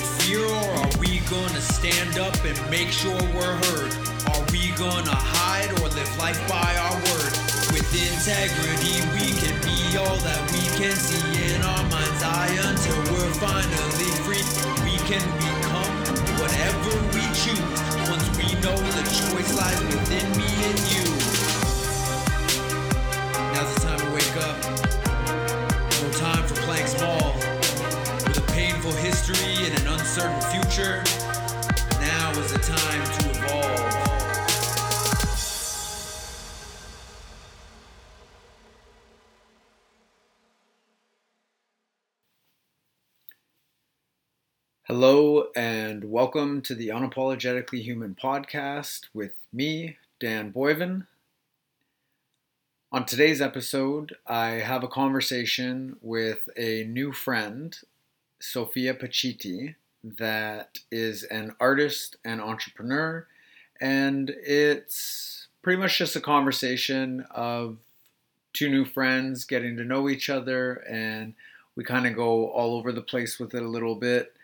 fear or are we gonna stand up and make sure we're heard? Are we gonna hide or live life by our word? With integrity, we can be all that we can see in our mind's eye until we're finally free. We can become whatever we choose once we know the choice lies within me and you. Now's the time to wake up. No time for playing small. History and an uncertain future, now is the time to evolve. Hello, and welcome to the Unapologetically Human podcast with me, Dan Boivin. On today's episode, I have a conversation with a new friend, Sophia Pacitti that is an artist and entrepreneur, and it's pretty much just a conversation of two new friends getting to know each other, and we kind of go all over the place with it a little bit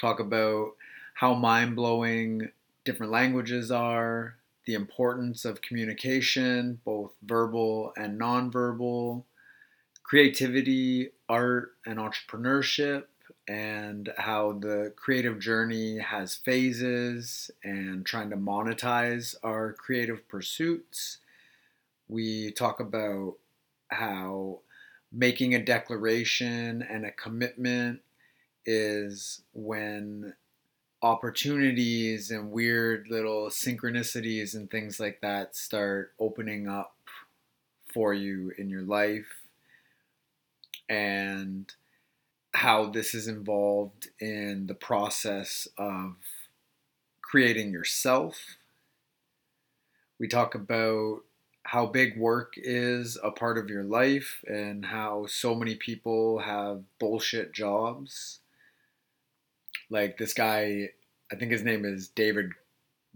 talk about how mind blowing different languages are, the importance of communication, both verbal and nonverbal, creativity, art, and entrepreneurship, and how the creative journey has phases and trying to monetize our creative pursuits. We talk about how making a declaration and a commitment is when opportunities and weird little synchronicities and things like that start opening up for you in your life and how this is involved in the process of creating yourself. We talk about how big work is a part of your life and how so many people have bullshit jobs like this guy, I think his name is David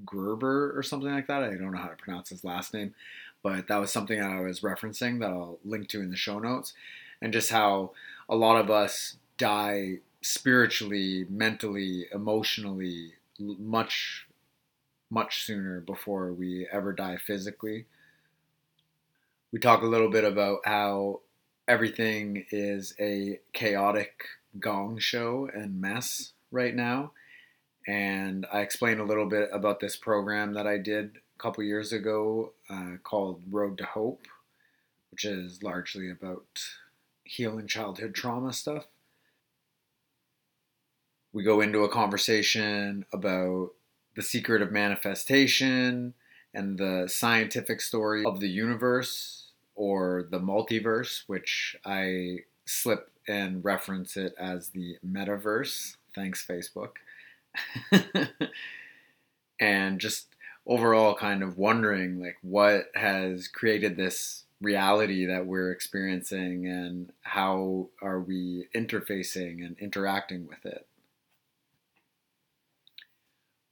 Gerber or something like that. I don't know how to pronounce his last name, but that was something I was referencing that I'll link to in the show notes. And just how a lot of us die spiritually, mentally, emotionally, much, much sooner before we ever die physically. We talk a little bit about how everything is a chaotic gong show and mess right now. And I explain a little bit about this program that I did a couple years ago uh, called Road to Hope, which is largely about healing childhood trauma stuff. We go into a conversation about the secret of manifestation and the scientific story of the universe or the multiverse, which I slip and reference it as the metaverse. Thanks, Facebook. and just overall kind of wondering like what has created this reality that we're experiencing and how are we interfacing and interacting with it.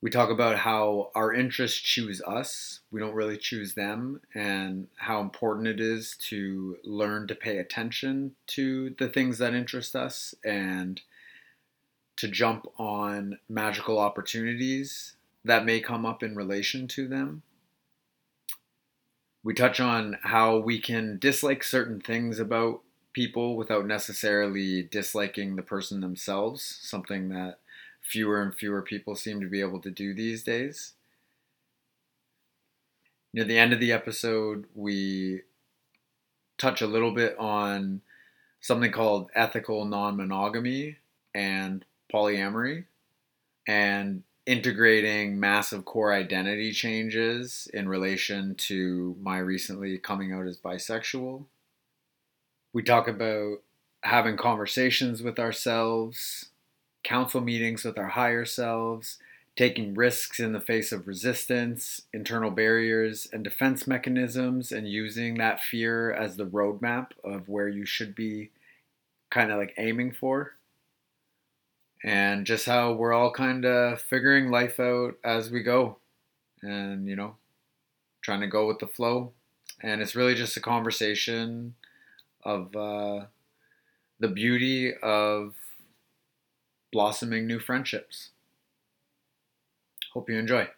We talk about how our interests choose us, we don't really choose them, and how important it is to learn to pay attention to the things that interest us and to jump on magical opportunities that may come up in relation to them. We touch on how we can dislike certain things about people without necessarily disliking the person themselves, something that fewer and fewer people seem to be able to do these days. Near the end of the episode, we touch a little bit on something called ethical non monogamy and polyamory and integrating massive core identity changes in relation to my recently coming out as bisexual. We talk about having conversations with ourselves, council meetings with our higher selves, taking risks in the face of resistance, internal barriers, and defense mechanisms, and using that fear as the roadmap of where you should be kind of like aiming for. And just how we're all kind of figuring life out as we go and you know trying to go with the flow. And it's really just a conversation of uh, the beauty of blossoming new friendships. Hope you enjoy.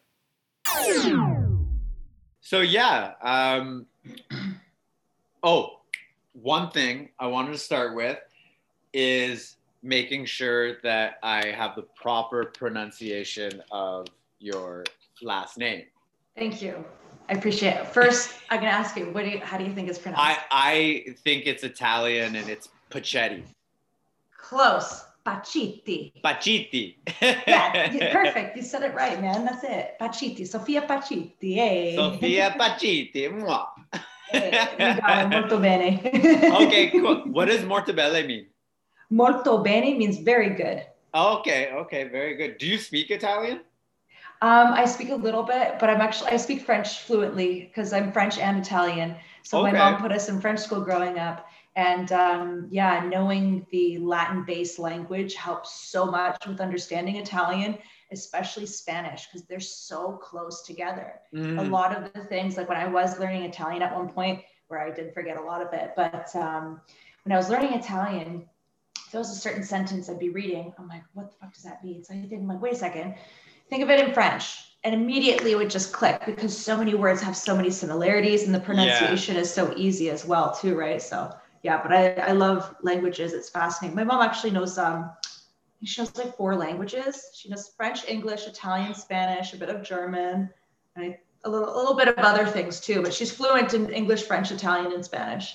So yeah, um, oh, one thing I wanted to start with is making sure that I have the proper pronunciation of your last name. Thank you. I appreciate it. First, I'm gonna ask you, what do you, how do you think it's pronounced? I, I think it's Italian and it's Pacetti. Close. Paciti. Pacitti. Yeah, perfect. You said it right, man. That's it. Pacitti, Sofia Pacitti. Hey. Sofia Paciti. Mwah. Hey, you got it. Molto bene. okay, cool. What does mortabelle mean? Molto bene means very good. Okay, okay, very good. Do you speak Italian? Um, I speak a little bit, but I'm actually I speak French fluently because I'm French and Italian. So my mom put us in French school growing up, and um, yeah, knowing the Latin-based language helps so much with understanding Italian, especially Spanish, because they're so close together. A Mm. lot of the things, like when I was learning Italian at one point, where I did forget a lot of it, but um, when I was learning Italian, if there was a certain sentence I'd be reading, I'm like, what the fuck does that mean? So I think, I'm like, wait a second, think of it in French. And immediately it would just click because so many words have so many similarities and the pronunciation is so easy as well, too, right? So yeah, but I, I love languages. It's fascinating. My mom actually knows um she knows like four languages. She knows French, English, Italian, Spanish, a bit of German, and I, a little a little bit of other things too. But she's fluent in English, French, Italian, and Spanish.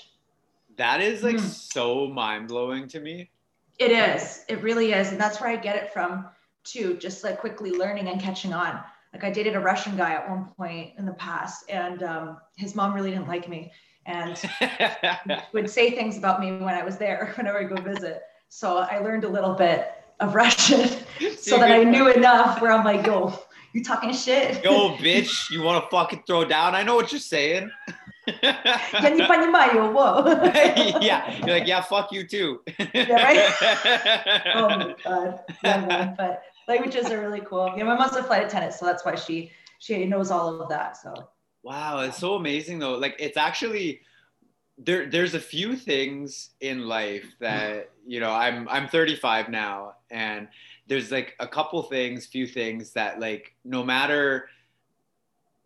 That is like Mm. so mind blowing to me. It is. It really is. And that's where I get it from too, just like quickly learning and catching on. Like I dated a Russian guy at one point in the past, and um, his mom really didn't like me and would say things about me when I was there, whenever I go visit. So I learned a little bit of Russian so that I knew enough where I'm like, yo, you talking shit? Yo, bitch, you want to fucking throw down? I know what you're saying. Я не понимаю, whoa. yeah, you're like, yeah, fuck you too. Oh my god. Yeah, man. But languages are really cool. Yeah, my mom's a flight attendant, so that's why she she knows all of that. So Wow, it's so amazing though. Like it's actually there there's a few things in life mm-hmm. that, you know, I'm I'm 35 now and there's like a couple things, few things that like no matter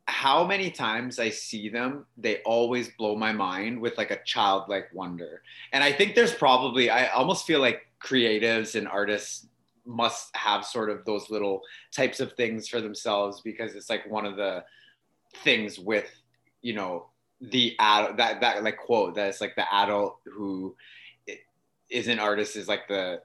how many times I see them, they always blow my mind with like a childlike wonder. And I think there's probably I almost feel like creatives and artists must have sort of those little types of things for themselves because it's like one of the things with you know the adult that that like quote that it's like the adult who i- an artist is like the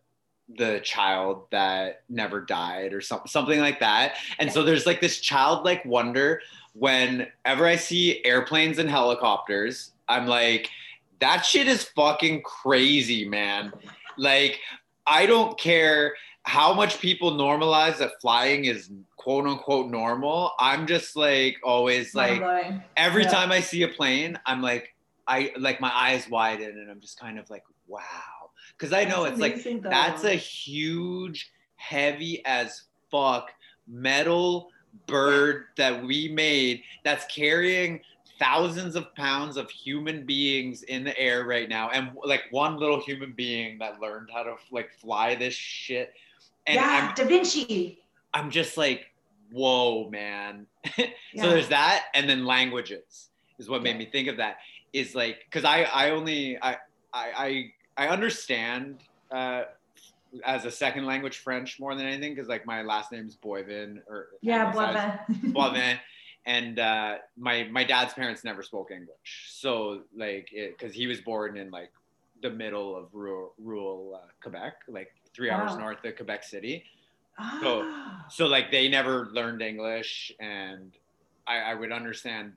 the child that never died or something something like that. And so there's like this childlike wonder whenever i see airplanes and helicopters i'm like that shit is fucking crazy man. Like i don't care how much people normalize that flying is quote unquote normal i'm just like always like every Yeah. time I see a plane, I'm like, I like my eyes widen and I'm just kind of like, wow. Cause I know That's it's like, though. that's a huge, heavy as fuck metal bird that we made that's carrying thousands of pounds of human beings in the air right now. And like one little human being that learned how to like fly this shit. And yeah, I'm, Da Vinci. I'm just like, whoa, man. Yeah. So there's that, and then languages is what made me think of that. Is like because I I only I I I, I understand uh, as a second language French more than anything because like my last name is Boivin or yeah, Boivin, Boivin. Boivin, and uh, my my dad's parents never spoke English, so like because he was born in like the middle of rural rural uh, Quebec, like three hours Wow. north of Quebec City Ah. so like they never learned english and I, I would understand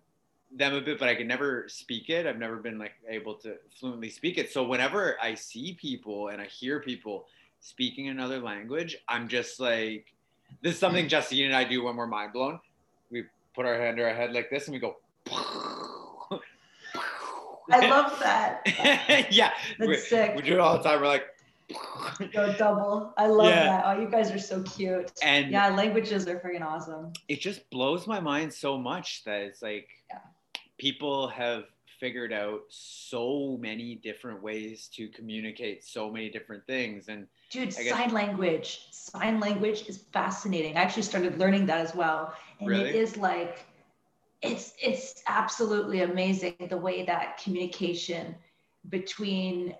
them a bit but i could never speak it i've never been like able to fluently speak it so whenever i see people and i hear people speaking another language i'm just like this is something justine and i do when we're mind blown we put our hand to our head like this and we go I love that. yeah That's we, sick. we do it all the time we're like Go double. I love Yeah. that. Oh, you guys are so cute. and yeah, languages are freaking awesome. it just blows my mind so much that it's like Yeah. people have figured out so many different ways to communicate so many different things and Dude, guess- sign language. Sign language is fascinating. I actually started learning that as well. And it Really? is like it's it's absolutely amazing the way that communication between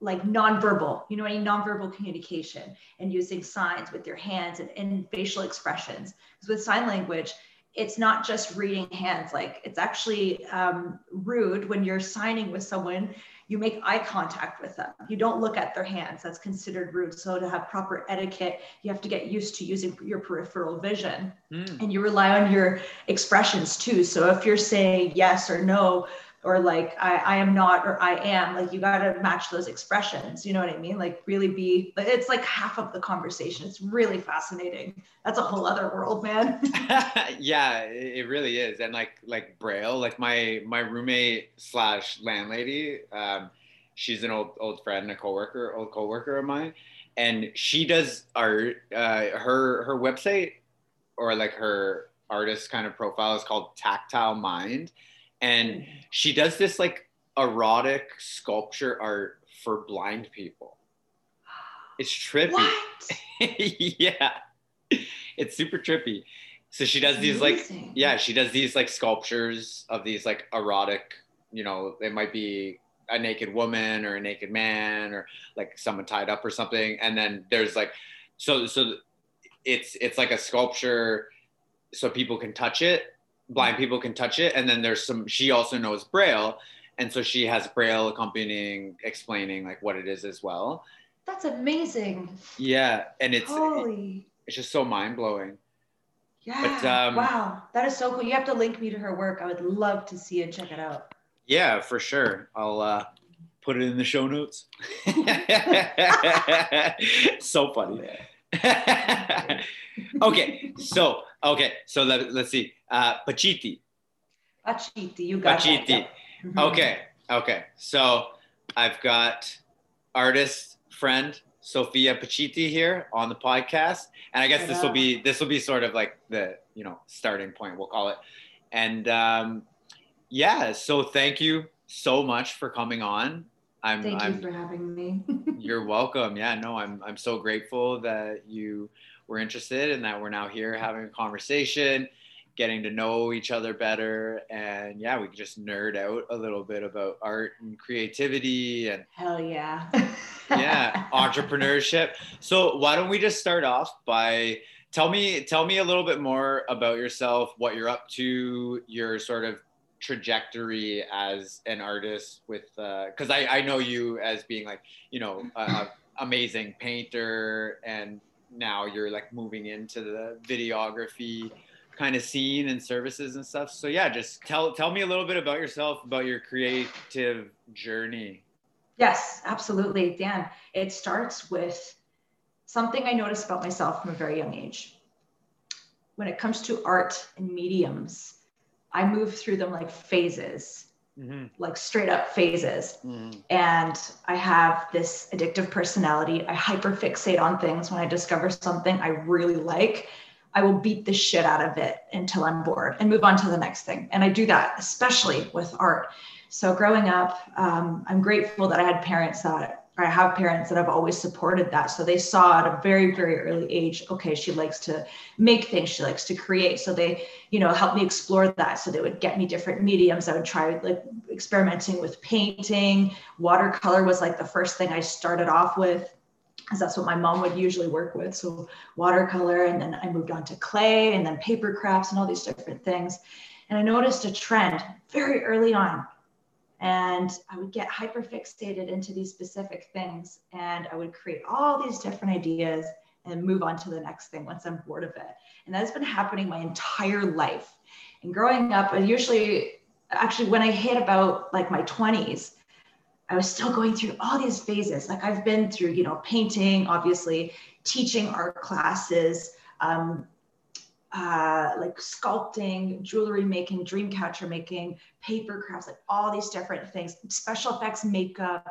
like nonverbal, you know, any nonverbal communication and using signs with your hands and, and facial expressions. Because with sign language, it's not just reading hands. Like it's actually um, rude when you're signing with someone you make eye contact with them. You don't look at their hands. That's considered rude. So to have proper etiquette, you have to get used to using your peripheral vision Hmm. and you rely on your expressions too. So if you're saying yes or no, or like I, I am not or I am, like you got to match those expressions. You know what I mean? Like really be, it's like half of the conversation. It's really fascinating. That's a whole other world, man. yeah, it it really is. And like like Braille, like my my roommate slash landlady, um, she's an old old friend, a coworker, old coworker of mine, and she does art. Uh, her her website or like her artist kind of profile is called Tactile Mind, and she does this like erotic sculpture art for blind people. It's trippy. what? yeah, it's super trippy. So she does these like yeah, she does these like sculptures of these like erotic, you know, it might be a naked woman or a naked man or like someone tied up or something. And then there's like so so it's it's like a sculpture so people can touch it, blind people can touch it. And then there's some she also knows Braille. And so she has Braille accompanying, explaining like what it is as well. That's amazing. Yeah. And it's Holy. it's just so mind blowing. Yeah. but, um, wow. That is so cool. You have to link me to her work. I would love to see and check it out. Yeah, for sure. I'll uh, put it in the show notes. so funny. okay, so okay, so let, let's see. Uh, Pachiti. Pachiti, you got that. Pachiti. Yep. Mhm. Okay, okay. So I've got artist friend Sophia Pacitti here on the podcast, and I guess this will be this will be sort of like the you know starting point we'll call it. And um, yeah, so thank you so much for coming on. I'm, Thank I'm you for having me. you're welcome. Yeah, no, I'm I'm so grateful that you were interested and that we're now here having a conversation, getting to know each other better, and yeah, we can just nerd out a little bit about art and creativity and Hell yeah. yeah, entrepreneurship. So why don't we just start off by tell me tell me a little bit more about yourself, what you're up to, your sort of trajectory as an artist with uh, because I, I know you as being like you know a, a amazing painter and now you're like moving into the videography kind of scene and services and stuff so yeah just tell tell me a little bit about yourself about your creative journey Yes, absolutely, Dan. It starts with something I noticed about myself from a very young age. When it comes to art and mediums, I move through them like phases, like straight up phases. And I have this addictive personality. I hyperfixate on things when I discover something I really like. I will beat the shit out of it until I'm bored and move on to the next thing. And I do that, especially with art. So growing up, um, I'm grateful that I had parents that, I have parents that have always supported that. So they saw at a very, very early age, okay, she likes to make things, she likes to create. So they, you know, helped me explore that. So they would get me different mediums. I would try like experimenting with painting. Watercolor was like the first thing I started off with because that's what my mom would usually work with. So watercolor, and then I moved on to clay and then paper crafts and all these different things. And I noticed a trend very early on. And I would get hyper fixated into these specific things and I would create all these different ideas and move on to the next thing once I'm bored of it. And that's been happening my entire life. And growing up, I usually, actually, when I hit about like my 20s, I was still going through all these phases. Like I've been through, you know, painting, obviously, teaching art classes, um, uh, like sculpting, jewelry making, dream catcher making, paper crafts, like all these different things, special effects, makeup,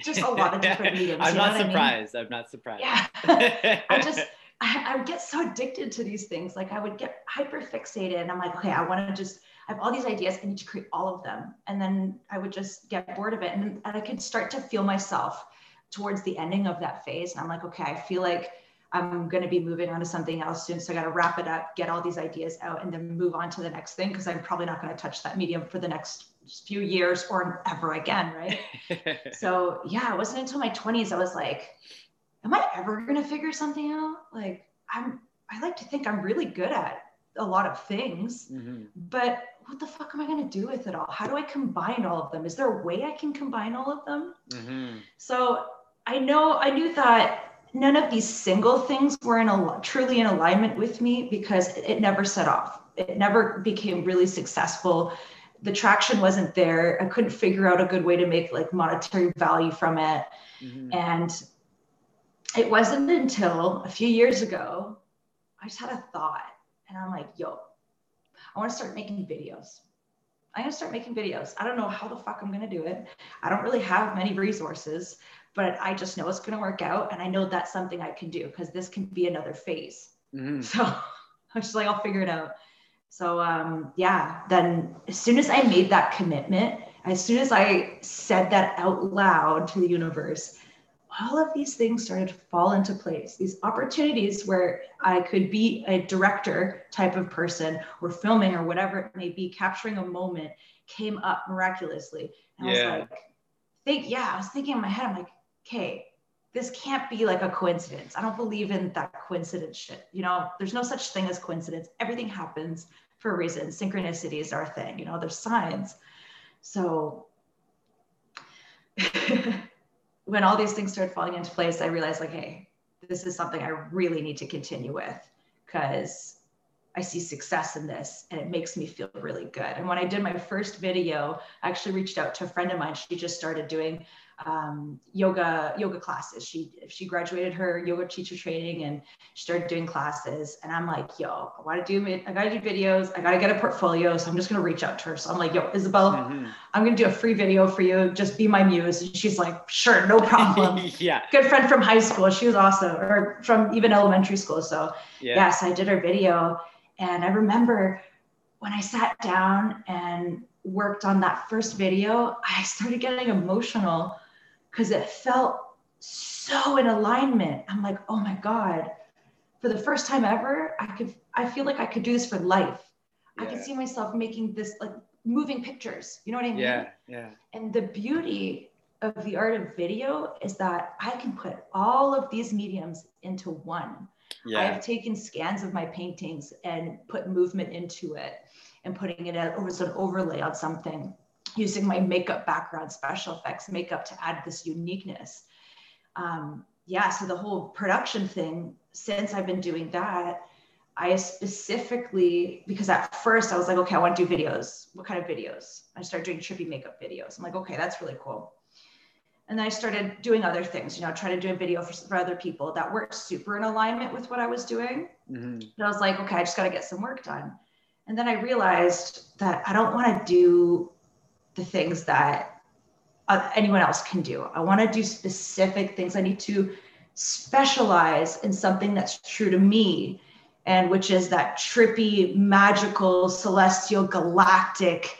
just a lot of different mediums. I'm not what I mean? surprised. I'm not surprised. Yeah. I just, I, I would get so addicted to these things. Like I would get hyper fixated and I'm like, okay, I want to just, I have all these ideas. I need to create all of them. And then I would just get bored of it. And, and I could start to feel myself towards the ending of that phase. And I'm like, okay, I feel like I'm going to be moving on to something else soon. So I got to wrap it up, get all these ideas out, and then move on to the next thing because I'm probably not going to touch that medium for the next few years or ever again. Right. so yeah, it wasn't until my 20s I was like, am I ever going to figure something out? Like, I'm, I like to think I'm really good at a lot of things, mm-hmm. but what the fuck am I going to do with it all? How do I combine all of them? Is there a way I can combine all of them? Mm-hmm. So I know I knew that none of these single things were in a truly in alignment with me because it never set off. It never became really successful. The traction wasn't there. I couldn't figure out a good way to make like monetary value from it. Mm-hmm. And it wasn't until a few years ago, I just had a thought and I'm like, yo, I want to start making videos. I'm going to start making videos. I don't know how the fuck I'm going to do it. I don't really have many resources, but I just know it's going to work out. And I know that's something I can do because this can be another phase. Mm-hmm. So I was just like, I'll figure it out. So um, yeah, then as soon as I made that commitment, as soon as I said that out loud to the universe, all of these things started to fall into place. These opportunities where I could be a director type of person or filming or whatever it may be, capturing a moment came up miraculously. And yeah. I was like, think, yeah, I was thinking in my head, I'm like, okay, this can't be like a coincidence. I don't believe in that coincidence shit. You know, there's no such thing as coincidence. Everything happens for a reason. Synchronicities are a thing, you know, there's signs. So when all these things started falling into place, I realized like, hey, this is something I really need to continue with because I see success in this and it makes me feel really good. And when I did my first video, I actually reached out to a friend of mine. She just started doing um, yoga yoga classes. She she graduated her yoga teacher training and she started doing classes. And I'm like, yo, I want to do I gotta do videos. I gotta get a portfolio. So I'm just gonna reach out to her. So I'm like, yo, Isabel, mm-hmm. I'm gonna do a free video for you. Just be my muse. And she's like, sure, no problem. yeah. Good friend from high school. She was awesome, or from even elementary school. So yeah. yes, I did her video. And I remember when I sat down and worked on that first video, I started getting emotional because it felt so in alignment. I'm like, oh my God, for the first time ever, I could, I feel like I could do this for life. Yeah. I could see myself making this like moving pictures. You know what I mean? Yeah. Yeah. And the beauty of the art of video is that I can put all of these mediums into one. Yeah. I have taken scans of my paintings and put movement into it and putting it as an overlay on something using my makeup background, special effects makeup to add this uniqueness. Um, yeah, so the whole production thing, since I've been doing that, I specifically, because at first I was like, okay, I want to do videos. What kind of videos? I started doing trippy makeup videos. I'm like, okay, that's really cool. And then I started doing other things, you know, trying to do a video for, for other people that weren't super in alignment with what I was doing. Mm-hmm. And I was like, okay, I just got to get some work done. And then I realized that I don't want to do the things that uh, anyone else can do. I want to do specific things. I need to specialize in something that's true to me, and which is that trippy, magical, celestial, galactic,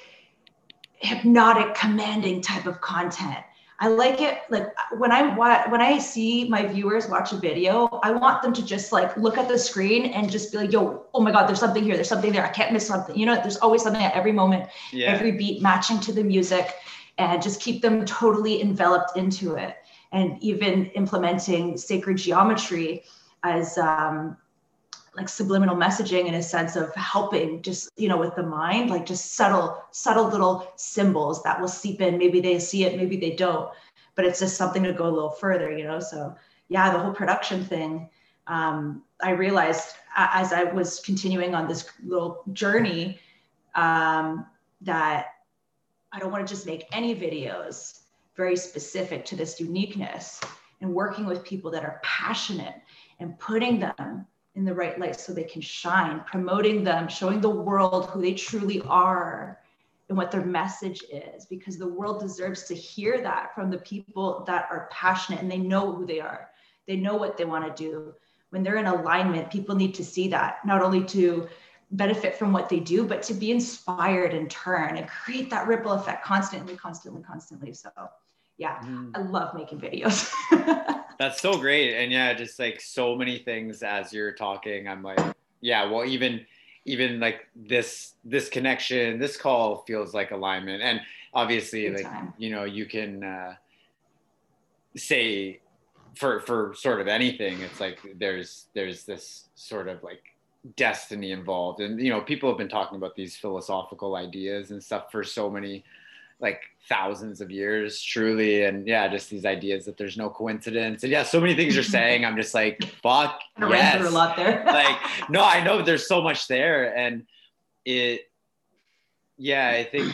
hypnotic, commanding type of content. I like it like when I when I see my viewers watch a video, I want them to just like look at the screen and just be like, "Yo, oh my god, there's something here. There's something there. I can't miss something." You know, there's always something at every moment, yeah. every beat matching to the music and just keep them totally enveloped into it. And even implementing sacred geometry as um, like subliminal messaging in a sense of helping just you know with the mind like just subtle subtle little symbols that will seep in. Maybe they see it maybe they don't but it's just something to go a little further you know? So yeah the whole production thing um, i realized as i was continuing on this little journey um, that i don't want to just make any videos very specific to this uniqueness and working with people that are passionate and putting them in the right light so they can shine, promoting them, showing the world who they truly are and what their message is, because the world deserves to hear that from the people that are passionate and they know who they are. They know what they want to do. When they're in alignment, people need to see that, not only to benefit from what they do, but to be inspired in turn and create that ripple effect constantly, constantly, constantly. So yeah, mm. I love making videos. That's so great. And yeah, just like so many things as you're talking, I'm like, yeah, well, even even like this this connection, this call feels like alignment. And obviously, Good like time. you know, you can uh say for for sort of anything, it's like there's there's this sort of like destiny involved and you know people have been talking about these philosophical ideas and stuff for so many like thousands of years truly. And yeah just these ideas that there's no coincidence. And yeah so many things you're saying i'm just like fuck yes. a lot there. Like no i know there's so much there. And it yeah i think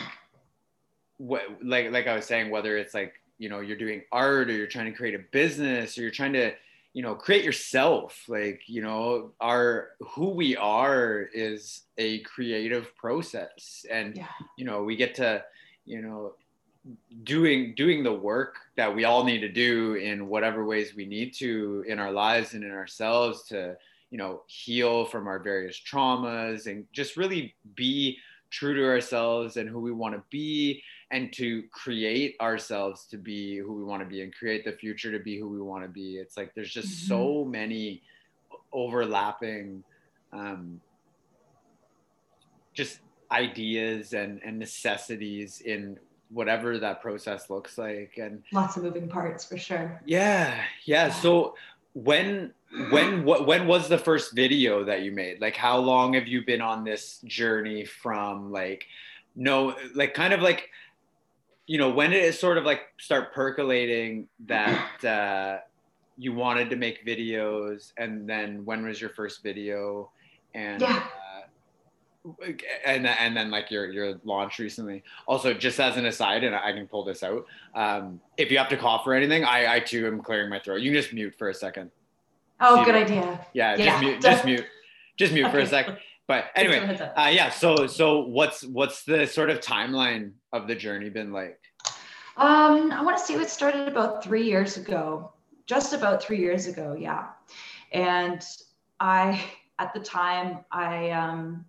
what like like i was saying whether it's like you know you're doing art or you're trying to create a business or you're trying to you know create yourself. Like you know our who we are is a creative process. And yeah. you know we get to you know doing doing the work that we all need to do in whatever ways we need to in our lives and in ourselves to you know heal from our various traumas and just really be true to ourselves and who we want to be and to create ourselves to be who we want to be and create the future to be who we want to be it's like there's just mm-hmm. so many overlapping um, just ideas and, and necessities in whatever that process looks like and lots of moving parts for sure. Yeah yeah. So when when what when was the first video that you made? Like how long have you been on this journey from like no like kind of like you know when did it sort of like start percolating that uh you wanted to make videos and then when was your first video? And yeah and and then like your your launch recently. Also, just as an aside, and I can pull this out. Um, if you have to cough or anything, I I too am clearing my throat. You can just mute for a second. Oh, good idea. Yeah, yeah, just mute. Just mute. Just mute okay. for a sec. But anyway, uh, yeah. So so what's what's the sort of timeline of the journey been like? Um, I want to say it started about three years ago, just about three years ago. Yeah, and I at the time I um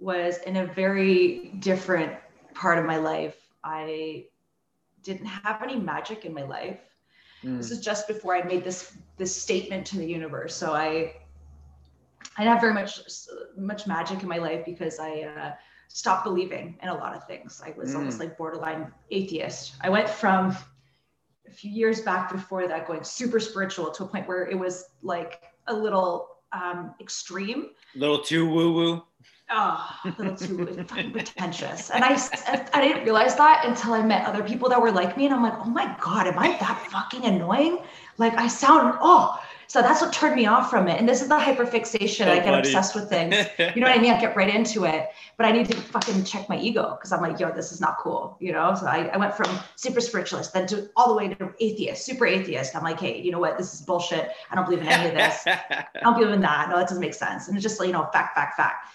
was in a very different part of my life. I didn't have any magic in my life. Mm. This is just before I made this this statement to the universe. So I I didn't have very much much magic in my life because I uh, stopped believing in a lot of things. I was mm. almost like borderline atheist. I went from a few years back before that going super spiritual to a point where it was like a little um, extreme. A little too woo woo oh, a little too pretentious. And I, I didn't realize that until I met other people that were like me. And I'm like, oh my God, am I that fucking annoying? Like I sound, oh, so that's what turned me off from it. And this is the hyperfixation. Oh, I get buddy. obsessed with things. You know what I mean? I get right into it, but I need to fucking check my ego because I'm like, yo, this is not cool. You know? So I, I went from super spiritualist then to all the way to atheist, super atheist. I'm like, hey, you know what? This is bullshit. I don't believe in any of this. I don't believe in that. No, that doesn't make sense. And it's just like, you know, fact, fact, fact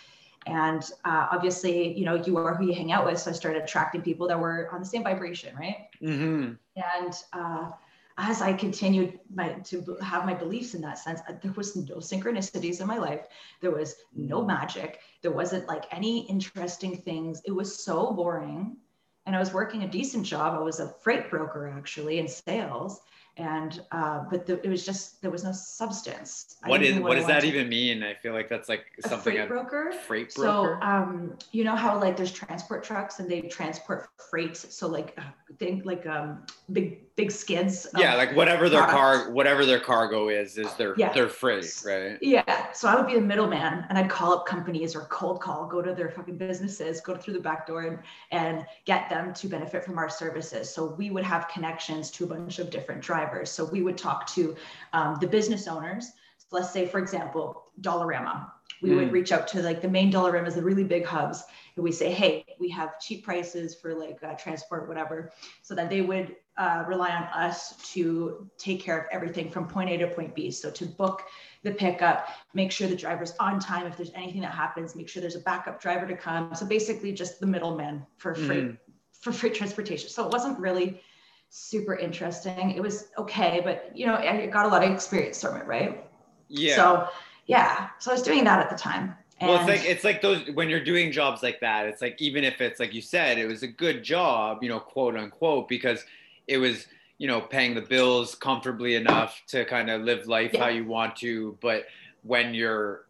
and uh, obviously you know you are who you hang out with. So i started attracting people that were on the same vibration right? Mm-hmm. and uh, as i continued my to have my beliefs in that sense uh, there was no synchronicities in my life. There was no magic. There wasn't like any interesting things. It was so boring. And i was working a decent job. I was a freight broker actually in sales and uh, but the, it was just there was no substance. What is what, does that even mean? I feel like that's like a something freight broker. Freight broker. So um, you know how like there's transport trucks and they transport freight. So like uh, think like um big big skids. Yeah, like whatever their car whatever their cargo is is their yeah. their freight, right? Yeah. So I would be the middleman and I'd call up companies or cold call, go to their fucking businesses, go through the back door and and get them to benefit from our services. So we would have connections to a bunch of different drivers drivers. So we would talk to um, the business owners. So let's say, for example, Dollarama. We mm. would reach out to like the main Dollaramas, the really big hubs, and we say, hey, we have cheap prices for like uh, transport, whatever. So that they would uh, rely on us to take care of everything from point A to point B. So to book the pickup, make sure the driver's on time. If there's anything that happens, make sure there's a backup driver to come. So basically, just the middleman for freight mm. for freight transportation. So it wasn't really super interesting. It was okay, but you know, I got a lot of experience from it, right? Yeah. So yeah, so I was doing that at the time, well, it's like it's like those when you're doing jobs like that. It's like even if it's like you said, it was a good job, you know, quote unquote, because it was you know paying the bills comfortably enough to kind of live life yeah. how you want to. But when you're,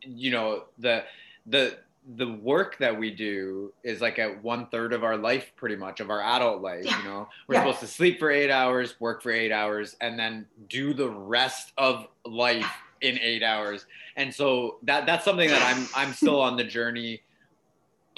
you know, the the the work that we do is like at one third of our life, pretty much of our adult life. Yeah. You know, we're yeah. supposed to sleep for eight hours, work for eight hours, and then do the rest of life in eight hours. And so that that's something that I'm I'm still on the journey.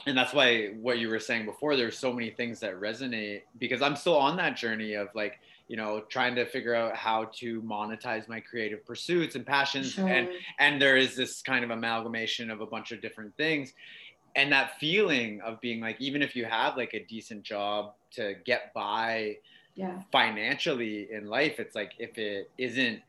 And that's why what you were saying before, there's so many things that resonate because I'm still on that journey of like, you know, trying to figure out how to monetize my creative pursuits and passions. Sure. And and there is this kind of amalgamation of a bunch of different things. And that feeling of being like, even if you have like a decent job to get by yeah. financially in life, it's like if it isn't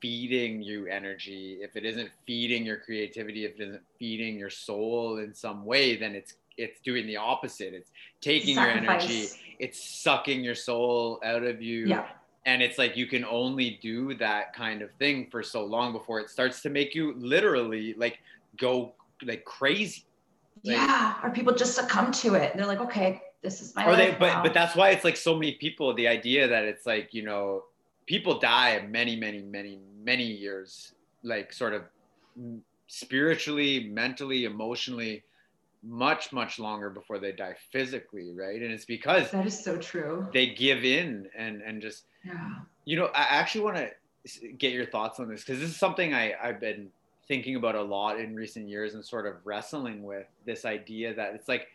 feeding you energy, if it isn't feeding your creativity, if it isn't feeding your soul in some way, then it's it's doing the opposite. It's taking Sacrifice. your energy, it's sucking your soul out of you. Yeah. And it's like you can only do that kind of thing for so long before it starts to make you literally like go like crazy. Like, yeah. Or people just succumb to it. They're like, okay, this is my or they but now. but that's why it's like so many people, the idea that it's like, you know, people die many, many, many, many years, like sort of spiritually, mentally, emotionally, much, much longer before they die physically, right? And it's because that is so true. They give in and and just yeah. You know, I actually want to get your thoughts on this because this is something I I've been thinking about a lot in recent years and sort of wrestling with this idea that it's like,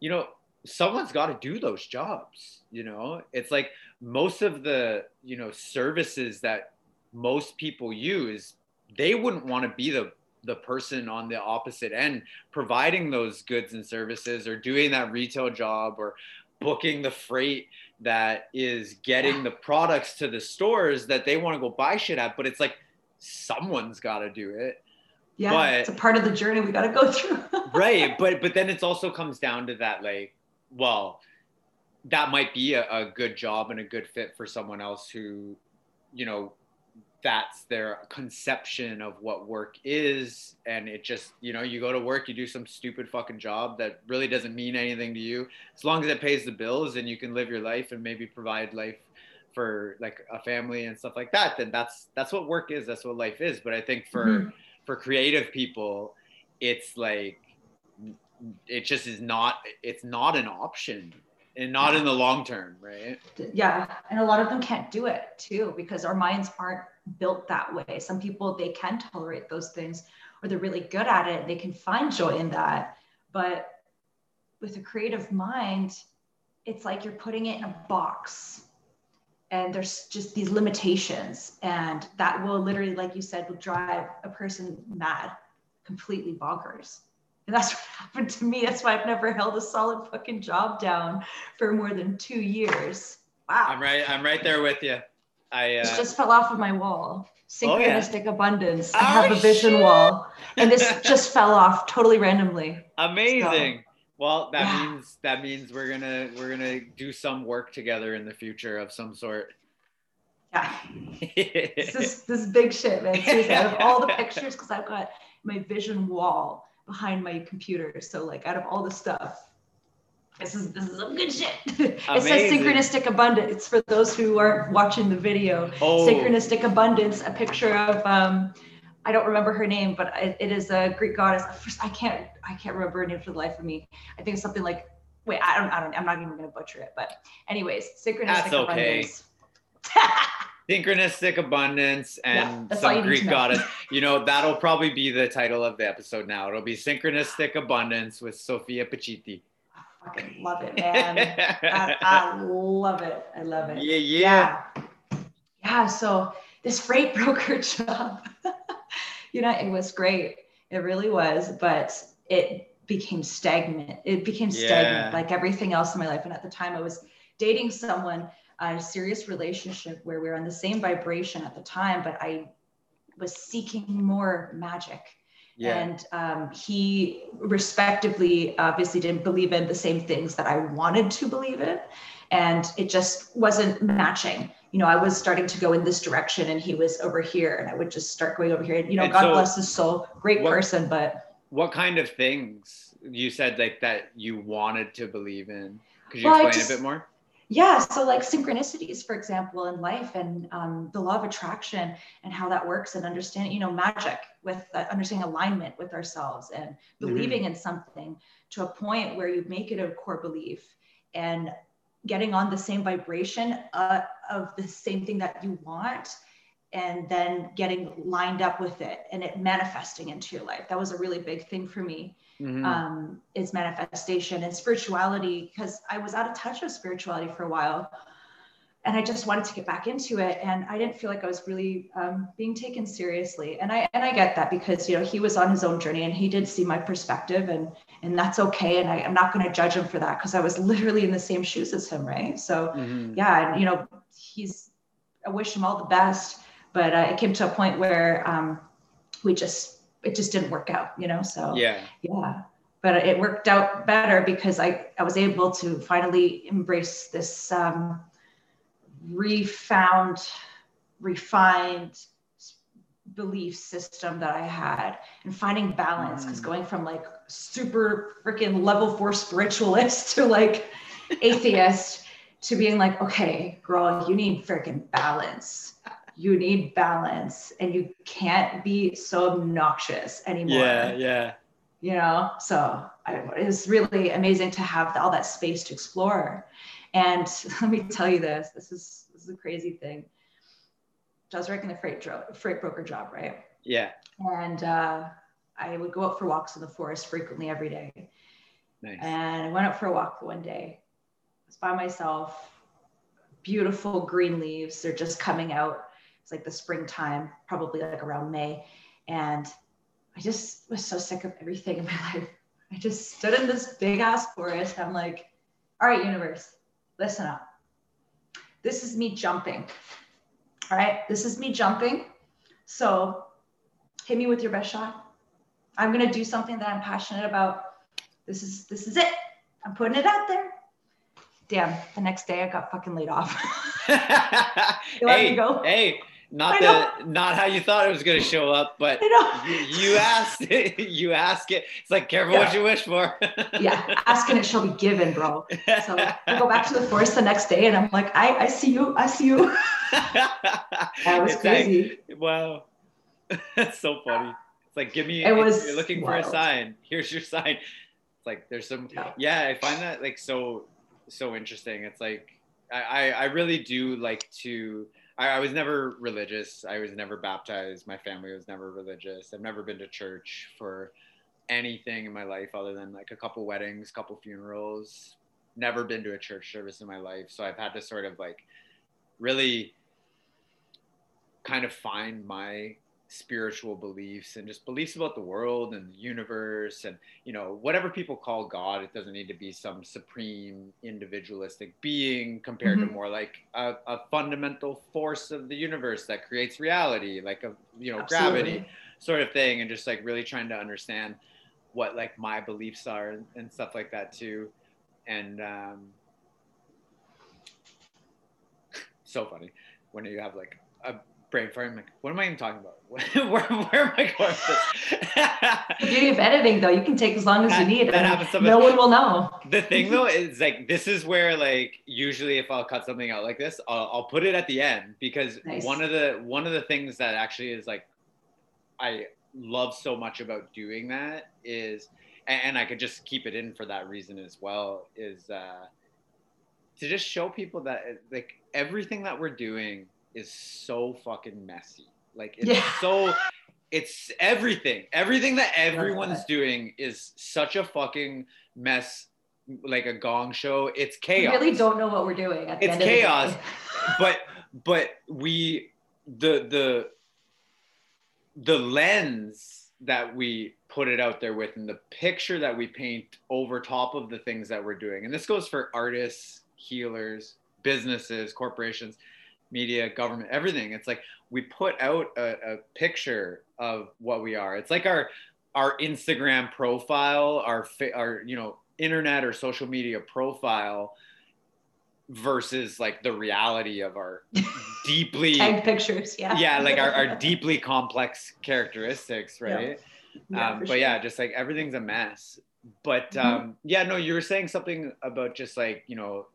you know, someone's got to do those jobs you know it's like most of the you know services that most people use they wouldn't want to be the the person on the opposite end providing those goods and services or doing that retail job or booking the freight that is getting the products to the stores that they want to go buy shit at but it's like someone's got to do it. Yeah but, it's a part of the journey we got to go through. Right but but then it also comes down to that like well, that might be a, a good job and a good fit for someone else who, you know, that's their conception of what work is. And it just you know you go to work you do some stupid fucking job that really doesn't mean anything to you. As long as it pays the bills and you can live your life and maybe provide life for like a family and stuff like that then that's that's what work is. That's what life is. But i think for mm-hmm. for creative people it's like it just is not it's not an option and not in the long term right? Yeah and a lot of them can't do it too because our minds aren't built that way. Some people they can tolerate those things or they're really good at it they can find joy in that. But with a creative mind it's like you're putting it in a box and there's just these limitations and that will literally like you said will drive a person mad completely bonkers and that's what happened to me. That's why I've never held a solid fucking job down for more than two years. Wow. I'm right. I'm right there with you. I uh... just fell off of my wall. Synchronistic oh, yeah. abundance. Oh, I have a vision shit. wall, and this just fell off totally randomly. Amazing. So, well, that yeah. means that means we're gonna we're gonna do some work together in the future of some sort. Yeah. this is this is big shit, man. Seriously, out of all the pictures, because I've got my vision wall behind my computer. So like out of all the stuff, this is this is some good shit. it says synchronistic abundance for those who aren't watching the video. Oh. Synchronistic abundance, a picture of um, I don't remember her name, but it, it is a Greek goddess. First, I can't I can't remember her name for the life of me. I think it's something like wait I don't I don't I'm not even gonna butcher it. But anyways, synchronistic That's okay. abundance. synchronistic abundance and yeah, some greek goddess. You know that'll probably be the title of the episode now. It'll be synchronistic abundance with sophia pacitti I fucking love it man. I, I, love it. I love it. Yeah yeah. Yeah, yeah so this freight broker job you know it was great. It really was but it became stagnant. It became stagnant yeah. like everything else in my life. And at the time i was dating someone a serious relationship where we were on the same vibration at the time, but I was seeking more magic. Yeah. And um, he respectively obviously didn't believe in the same things that I wanted to believe in. And it just wasn't matching. you know, I was starting to go in this direction and he was over here and I would just start going over here. And, you know, And God so- bless his soul, great What- person, but What kind of things you said like that you wanted to believe in? Could you Well, explain just- a bit more? Yeah. So like synchronicities, for example, in life and um, the law of attraction and how that works and understanding, you know, magic with uh, understanding alignment with ourselves and believing in something to a point where you make it a core belief and getting on the same vibration uh, of the same thing that you want and then getting lined up with it and it manifesting into your life that was a really big thing for me Mhm. um, is manifestation and spirituality because I was out of touch with spirituality for a while. And I just wanted to get back into it. And I didn't feel like I was really um, being taken seriously. And I and I get that because you know he was on his own journey and he did see my perspective and and that's okay. And I, I'm not going to judge him for that because I was literally in the same shoes as him, right? So Mhm. yeah, and you know, he's I wish him all the best, but uh, it came to a point where um, we just it just didn't work out, you know. So Yeah. yeah but it worked out better because i, I was able to finally embrace this um, refound refined belief system that i had and finding balance because Mm. going from like super freaking level four spiritualist to like atheist to being like okay girl you need freaking balance you need balance and you can't be so obnoxious anymore Yeah. Yeah. you know so I, it's really amazing to have all that space to explore and let me tell you this this is this is a crazy thing So i was working the freight, dro- freight broker job right Yeah. and uh, i would go out for walks in the forest frequently every day Nice. and I went out for a walk one day. I was by myself. Beautiful green leaves. They're just coming out. It's like the springtime, probably like around May. And I just was so sick of everything in my life. I just stood in this big ass forest. I'm like, all right, universe, listen up. This is me jumping. All right, this is me jumping. So hit me with your best shot. I'm gonna do something that I'm passionate about this is this is it. I'm putting it out there. Damn, the next day I got fucking laid off. You let me hey, go? hey, not the not how you thought it was gonna show up, but you, you asked it. You ask it. It's like careful what you wish for. Yeah, asking it shall be given, bro. So I go back to the forest the next day and I'm like, I, I see you, I see you. That was It's like, crazy. wow, that's so funny. It's like give me. It was you're looking for a sign. Here's your sign. It's like there's some. Yeah. Yeah, I find that like so so interesting. It's like I I, I really do like to. I, I was never religious. I was never baptized. My family was never religious. I've never been to church for anything in my life other than like a couple weddings, couple funerals. Never been to a church service in my life. So I've had to sort of like really kind of find my spiritual beliefs and just beliefs about the world and the universe and you know whatever people call god it doesn't need to be some supreme individualistic being compared to Mhm. more like a, a fundamental force of the universe that creates reality like a you know Absolutely. gravity sort of thing and just like really trying to understand what like my beliefs are and, and stuff like that too and um so funny when you have like a brain fart I'm like what am i even talking about? Where, where am i going with this? The beauty of editing though, you can take as long as That- you need. that happens so no one will know. the thing though is like this is where like usually if I'll cut something out like this, I'll, I'll put it at the end because Nice. one of the one of the things that actually is like I love so much about doing that is and, and I could just keep it in for that reason as well is uh to just show people that like everything that we're doing is so fucking messy. Like it's Yeah. so it's everything. Everything that everyone's doing is such a fucking mess, like a gong show. It's We chaos. really don't know what we're doing at the It's end of the chaos. But but we the the the lens that we put it out there with and the picture that we paint over top of the things that we're doing. And this goes for artists, healers, businesses, corporations, media, government, everything. It's like we put out a, a picture of what we are. It's like our our Instagram profile, our our you know internet or social media profile versus like the reality of our deeply Tagged pictures, yeah. yeah like our, our deeply complex characteristics right Yeah, um, but yeah just like everything's a mess but Mhm. um yeah no you were saying something about just like you know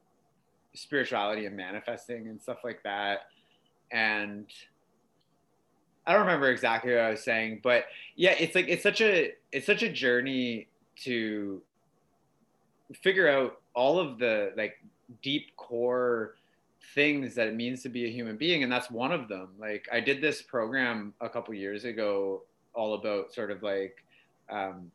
spirituality and manifesting and stuff like that. And i don't remember exactly what i was saying but yeah it's like it's such a it's such a journey to figure out all of the like deep core things that it means to be a human being. And that's one of them. Like i did this program a couple years ago all about sort of like um,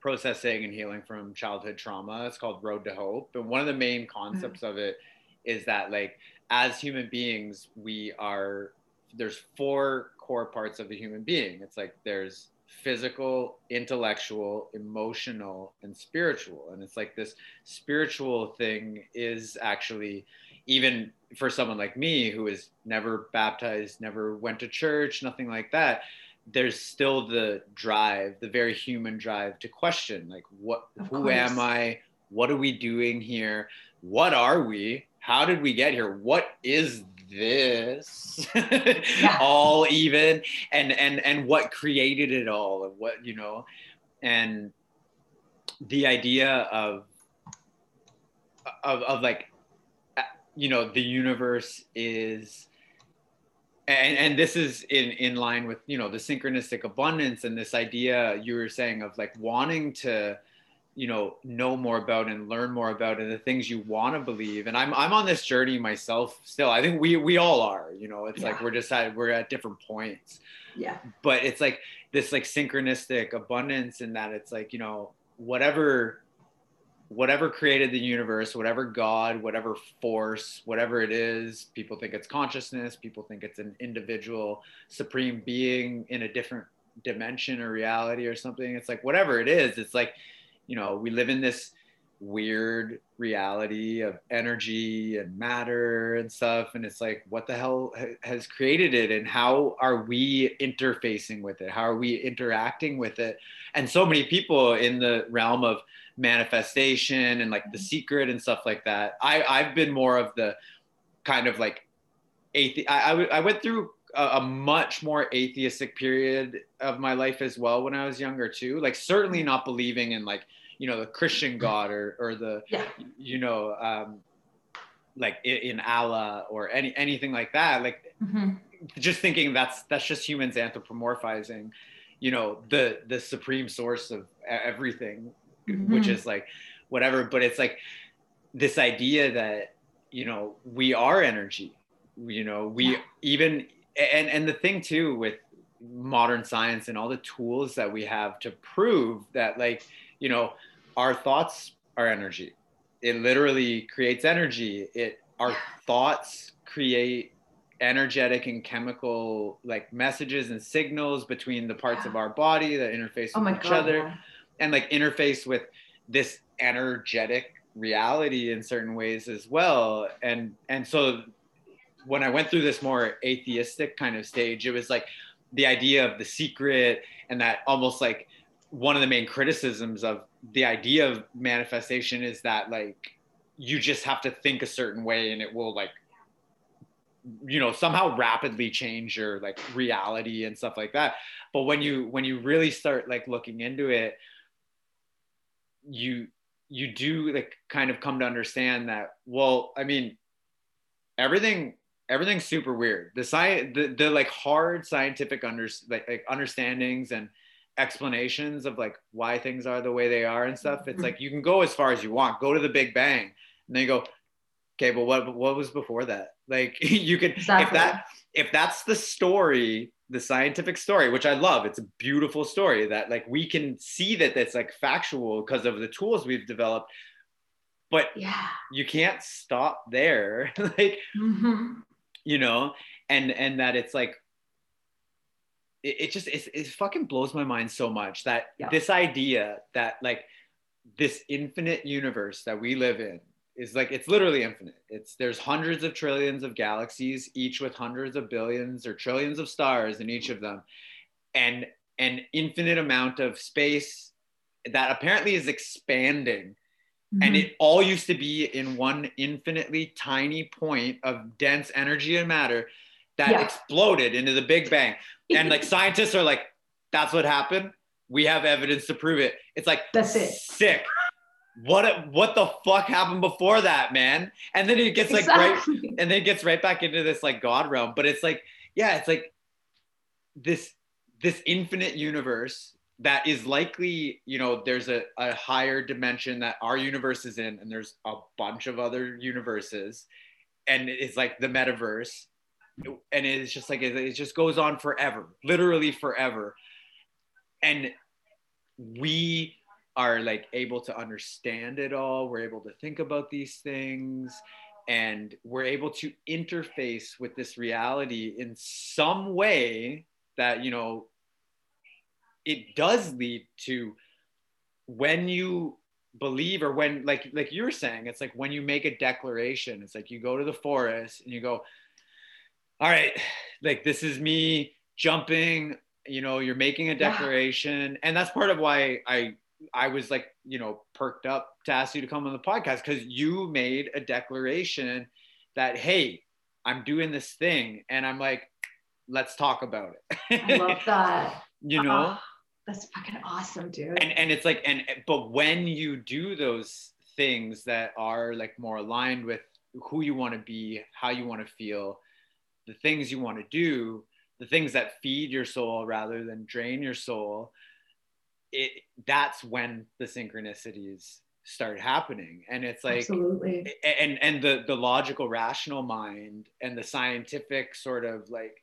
processing and healing from childhood trauma. It's called road to hope. And one of the main concepts of it is that like as human beings we are there's four core parts of the human being. It's like there's physical intellectual emotional and spiritual. And it's like this spiritual thing is actually even for someone like me who is never baptized never went to church nothing like that there's still the drive the very human drive to question like what Of who course. am i? What are we doing here? What are we? How did we get here? What is this? All even and and and what created it all and what you know? And the idea of of, of like uh, you know the universe is and, and this is in in line with you know the synchronistic abundance and this idea you were saying of like wanting to you know know more about and learn more about and the things you want to believe. And i'm i'm on this journey myself still. I think we we all are you know it's like we're just at we're at different points. Yeah. but it's like this like synchronistic abundance in that it's like you know whatever whatever created the universe whatever god whatever force whatever it is people think it's consciousness people think it's an individual supreme being in a different dimension or reality or something. It's like whatever it is it's like you know we live in this weird reality of energy and matter and stuff. And it's like what the hell has created it? And how are we interfacing with it? How are we interacting with it? And so many people in the realm of manifestation and like the mm-hmm. secret and stuff like that. I i've been more of the kind of like athe- I, I, I went through a, a much more atheistic period of my life as well when i was younger too. Like certainly mm-hmm. not believing in like you know the christian god or or the Yeah. you know um like in allah or any anything like that like Mhm. just thinking that's that's just humans anthropomorphizing you know the the supreme source of everything which Mhm. is like whatever but it's like this idea that you know we are energy you know we Yeah. even and and the thing too with modern science and all the tools that we have to prove that like you know our thoughts are energy it literally creates energy it our thoughts create energetic and chemical like messages and signals between the parts of our body that interface Oh with each god. other yeah. and like interface with this energetic reality in certain ways as well and and so when i went through this more atheistic kind of stage it was like the idea of the secret and that almost like one of the main criticisms of the idea of manifestation is that like you just have to think a certain way and it will like you know somehow rapidly change your like reality and stuff like that. But when you when you really start like looking into it you you do like kind of come to understand that well i mean everything everything's super weird. The science the, the like hard scientific under like, like understandings and explanations of like why things are the way they are and stuff it's Mhm. like you can go as far as you want go to the big bang and then you go okay but what what was before that like you could if that if that's the story the scientific story which i love it's a beautiful story that like we can see that that's like factual because of the tools we've developed but Yeah. you can't stop there like Mhm. you know and and that it's like it, it just it's, it fucking blows my mind so much that Yeah. this idea that like this infinite universe that we live in is like it's literally infinite it's there's hundreds of trillions of galaxies each with hundreds of billions or trillions of stars in each of them and an infinite amount of space that apparently is expanding and Mhm. it all used to be in one infinitely tiny point of dense energy and matter that Yeah. exploded into the big bang and like scientists are like that's what happened. We have evidence to prove it. It's like That's it. sick. What what the fuck happened before that man? And then it gets like right and then it gets right back into this like god realm. But it's like yeah it's like this this infinite universe that is likely you know there's a, a higher dimension that our universe is in and there's a bunch of other universes. And it's like the metaverse and it's just like it, just goes on forever literally forever. And we are like able to understand it all. We're able to think about these things and we're able to interface with this reality in some way that you know it does lead to when you believe or when like like you're saying it's like when you make a declaration it's like you go to the forest and you go all right like this is me jumping you know you're making a Yeah. declaration and that's part of why i i was like you know perked up to ask you to come on the podcast because you made a declaration that hey i'm doing this thing and i'm like let's talk about it I love that. you know Oh, that's fucking awesome, dude. and and it's like and but when you do those things that are like more aligned with who you want to be how you want to feel the things you want to do the things that feed your soul rather than drain your soul it that's when the synchronicities start happening and it's like Absolutely. and and the the logical rational mind and the scientific sort of like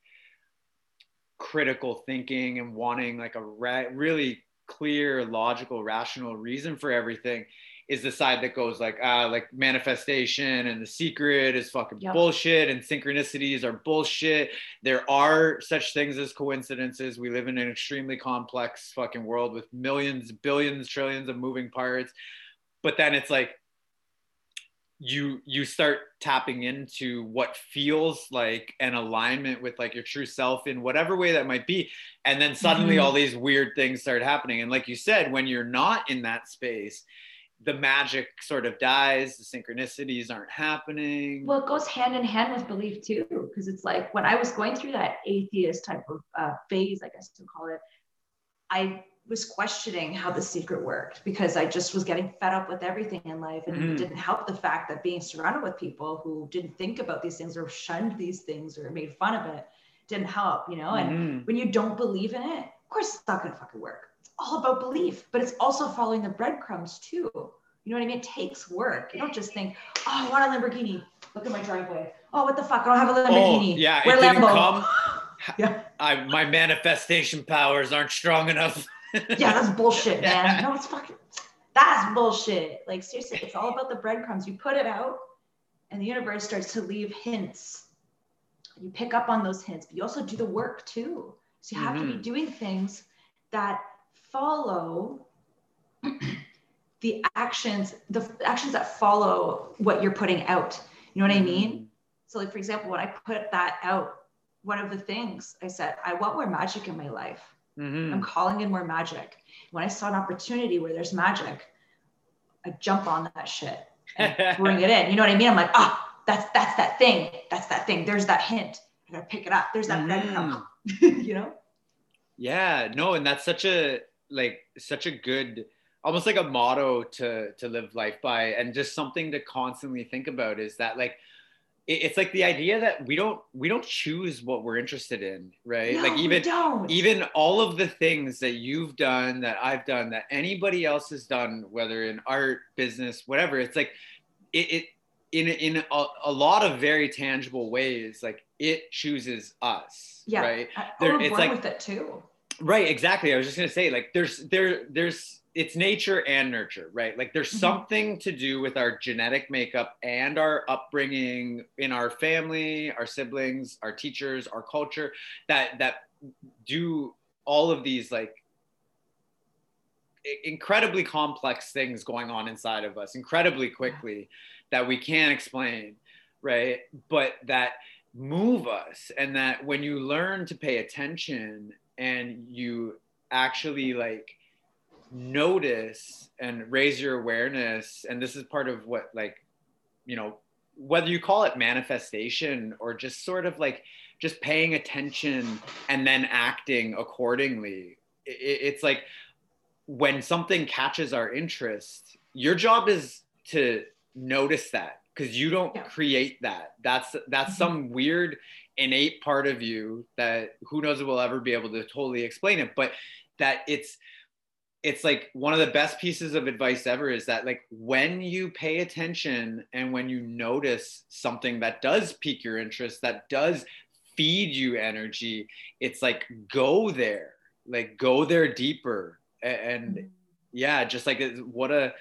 critical thinking and wanting like a re- really clear logical rational reason for everything is the side that goes like ah like manifestation and the secret is fucking Yep. bullshit and synchronicities are bullshit. There are such things as coincidences. We live in an extremely complex fucking world with millions billions trillions of moving parts. But then it's like you you start tapping into what feels like an alignment with like your true self in whatever way that might be. And then suddenly Mhm. all these weird things start happening. And like you said when you're not in that space the magic sort of dies the synchronicities aren't happening Well, it goes hand in hand with belief too, because it's like when I was going through that atheist type of uh, phase, I guess to call it, I was questioning how the secret worked because I just was getting fed up with everything in life. And Mhm. it didn't help the fact that being surrounded with people who didn't think about these things or shunned these things or made fun of it didn't help, you know? And Mhm. when you don't believe in it, of course it's not gonna fucking work. It's all about belief, but it's also following the breadcrumbs too. You know what I mean? It takes work. You don't just think, oh, I want a Lamborghini. Look at my driveway. Oh, what the fuck? I don't have a Lamborghini. oh yeah it We're didn't come Yeah. I, my manifestation powers aren't strong enough Yeah, that's bullshit, man. No, it's fucking that's bullshit. Like seriously, it's all about the breadcrumbs. You put it out and the universe starts to leave hints. You pick up on those hints, but you also do the work too. So you have to be Mhm. doing things that follow the actions, the actions that follow what you're putting out. You know what I mean? So, like for example, when I put that out, one of the things I said, I want more magic in my life. Mhm. I'm calling in more magic. When I saw an opportunity where there's magic, I jump on that shit and bring it in. You know what I mean? I'm like, ah, that's that's that thing. That's that thing. There's that hint. I gotta pick it up. There's that breadcrumb. you know? Yeah, no, and that's such a like such a good almost like a motto to to live life by and just something to constantly think about is that like it, it's like the idea that we don't we don't choose what we're interested in, right? No, like even even all of the things that you've done that I've done that anybody else has done whether in art, business, whatever, it's like it, it in in a, a lot of very tangible ways like it chooses us, yeah. right? I, There- it's like- with it too. Right, exactly. I was just gonna say, like, there's there there's it's nature and nurture, right? Like, there's Mhm. something to do with our genetic makeup and our upbringing in our family, our siblings, our teachers, our culture that that do all of these like incredibly complex things going on inside of us incredibly quickly that we can't explain, right? But that move us and that when you learn to pay attention and you actually like notice and raise your awareness and this is part of what like you know whether you call it manifestation or just sort of like just paying attention and then acting accordingly it's like when something catches our interest your job is to notice that because you don't create that. That's that's Mhm. some weird innate part of you that who knows if we'll ever be able to totally explain it but that it's it's like one of the best pieces of advice ever is that like when you pay attention and when you notice something that does pique your interest that does feed you energy it's like go there. Like go there deeper. A- and yeah just like what a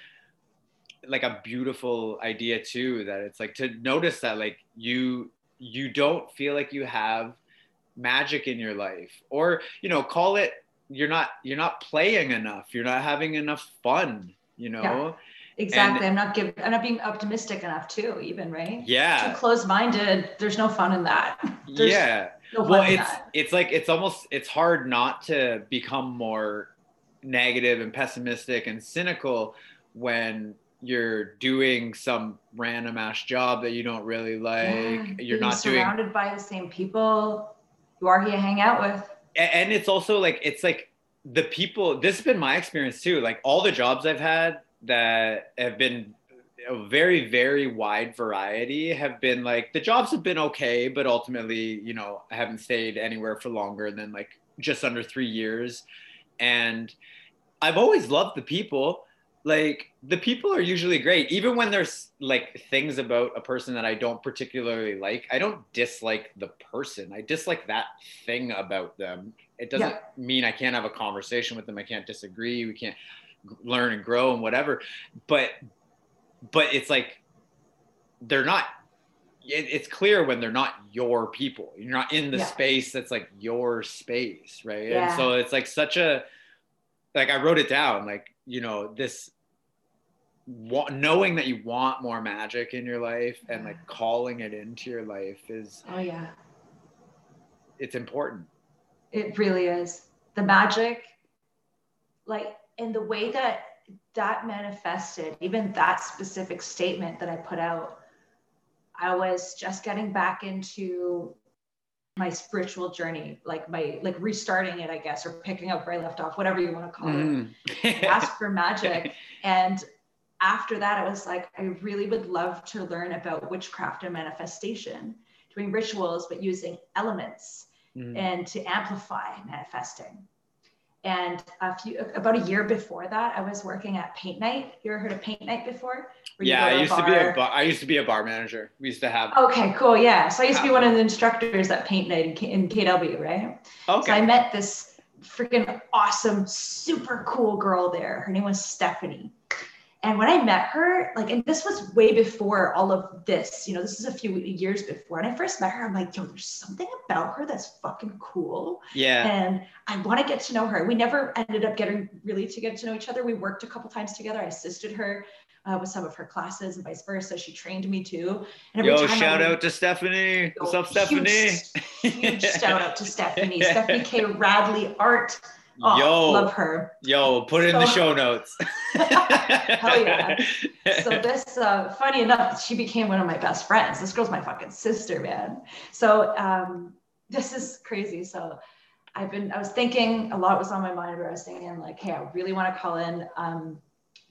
like a beautiful idea too that it's like to notice that like you you don't feel like you have magic in your life or you know call it you're not you're not playing enough you're not having enough fun you know yeah, Exactly. I'm not giving. I'm not being optimistic enough too. Even right. yeah Too closed-minded. There's no fun in that. There's yeah No well it's it's like it's almost it's hard not to become more negative and pessimistic and cynical when you're doing some random ass job that you don't really like Yeah, you're not doing surrounded by the same people you are here you hang out with. And it's also like it's like the people this has been my experience too like all the jobs i've had that have been a very very wide variety have been like the jobs have been okay but ultimately you know i haven't stayed anywhere for longer than like just under three years and i've always loved the people like the people are usually great. Even when there's like things about a person that i don't particularly like i don't dislike the person. I dislike that thing about them. It doesn't mean i can't have a conversation with them. I can't disagree. We can't learn and grow and whatever. But but it's like they're not it, it's clear when they're not your people. You're not in the Yeah. space that's like your space right? And so it's like such a like i wrote it down like you know this wa- knowing that you want more magic in your life and like calling it into your life is Oh yeah, it's important it really is the magic. Like in the way that that manifested, even that specific statement that I put out, I was just getting back into my spiritual journey, like my like restarting it, I guess, or picking up where I left off, whatever you want to call it. Mhm. ask for magic. And after that, I was like, I really would love to learn about witchcraft and manifestation, doing rituals, but using elements Mhm. and to amplify manifesting. And a few about a year before that, I was working at Paint Night. You ever heard of Paint Night before? Yeah i used to be a bar- bar, i used to be a bar manager we used to have Okay, cool. Yeah. So I used to be one of the instructors at Paint Night in, K- in KW, right? Okay. So I met this freaking awesome, super cool girl there. Her name was Stephanie. And when I met her, like, and this was way before all of this, you know, this is a few years before. And I first met her, I'm like, yo, there's something about her that's fucking cool. yeah And I want to get to know her. We never ended up getting really to get to know each other. We worked a couple times together. I assisted her uh, with some of her classes and vice versa. She trained me too. And every Yo, shout would- out to Stephanie. What's up, Stephanie? Huge, huge shout out to Stephanie. Stephanie K. Radley Art. Oh, Yo, love her. yo, put it in the show notes. Hell yeah. So this, uh, funny enough, she became one of my best friends. This girl's my fucking sister, man. So um, this is crazy. So I've been, I was thinking a lot was on my mind where I was thinking like, hey, I really want to call in um,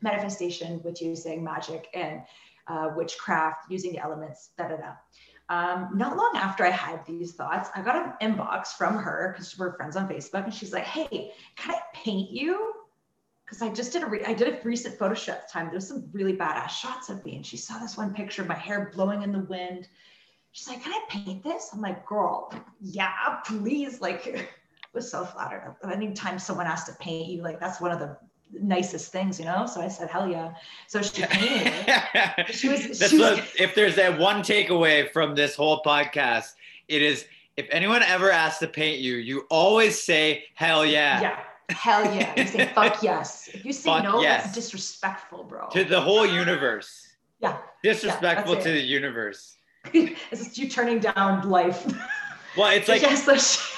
manifestation with using magic and uh, witchcraft, using the elements, da da da. Um, not long after I had these thoughts, I got an inbox from her because we're friends on Facebook, and she's like, "Hey, can I paint you?" Because I just did a re- I did a recent photo shoot time. There's some really badass shots of me, and she saw this one picture of my hair blowing in the wind. She's like, "Can I paint this?" I'm like, "Girl, yeah, please!" Like, I was so flattered. Anytime someone asks to paint you, like that's one of the nicest things, you know. So I said, "Hell yeah!" So she painted it. She was- she was- what, if there's that one takeaway from this whole podcast, it is if anyone ever asks to paint you, you always say hell yeah, Yeah. Hell yeah. You say fuck yes. If you say Fuck no, yes. that's disrespectful, bro. to the whole universe. Yeah. Disrespectful that's to the universe. it's just you turning down life. Well, it's like yes,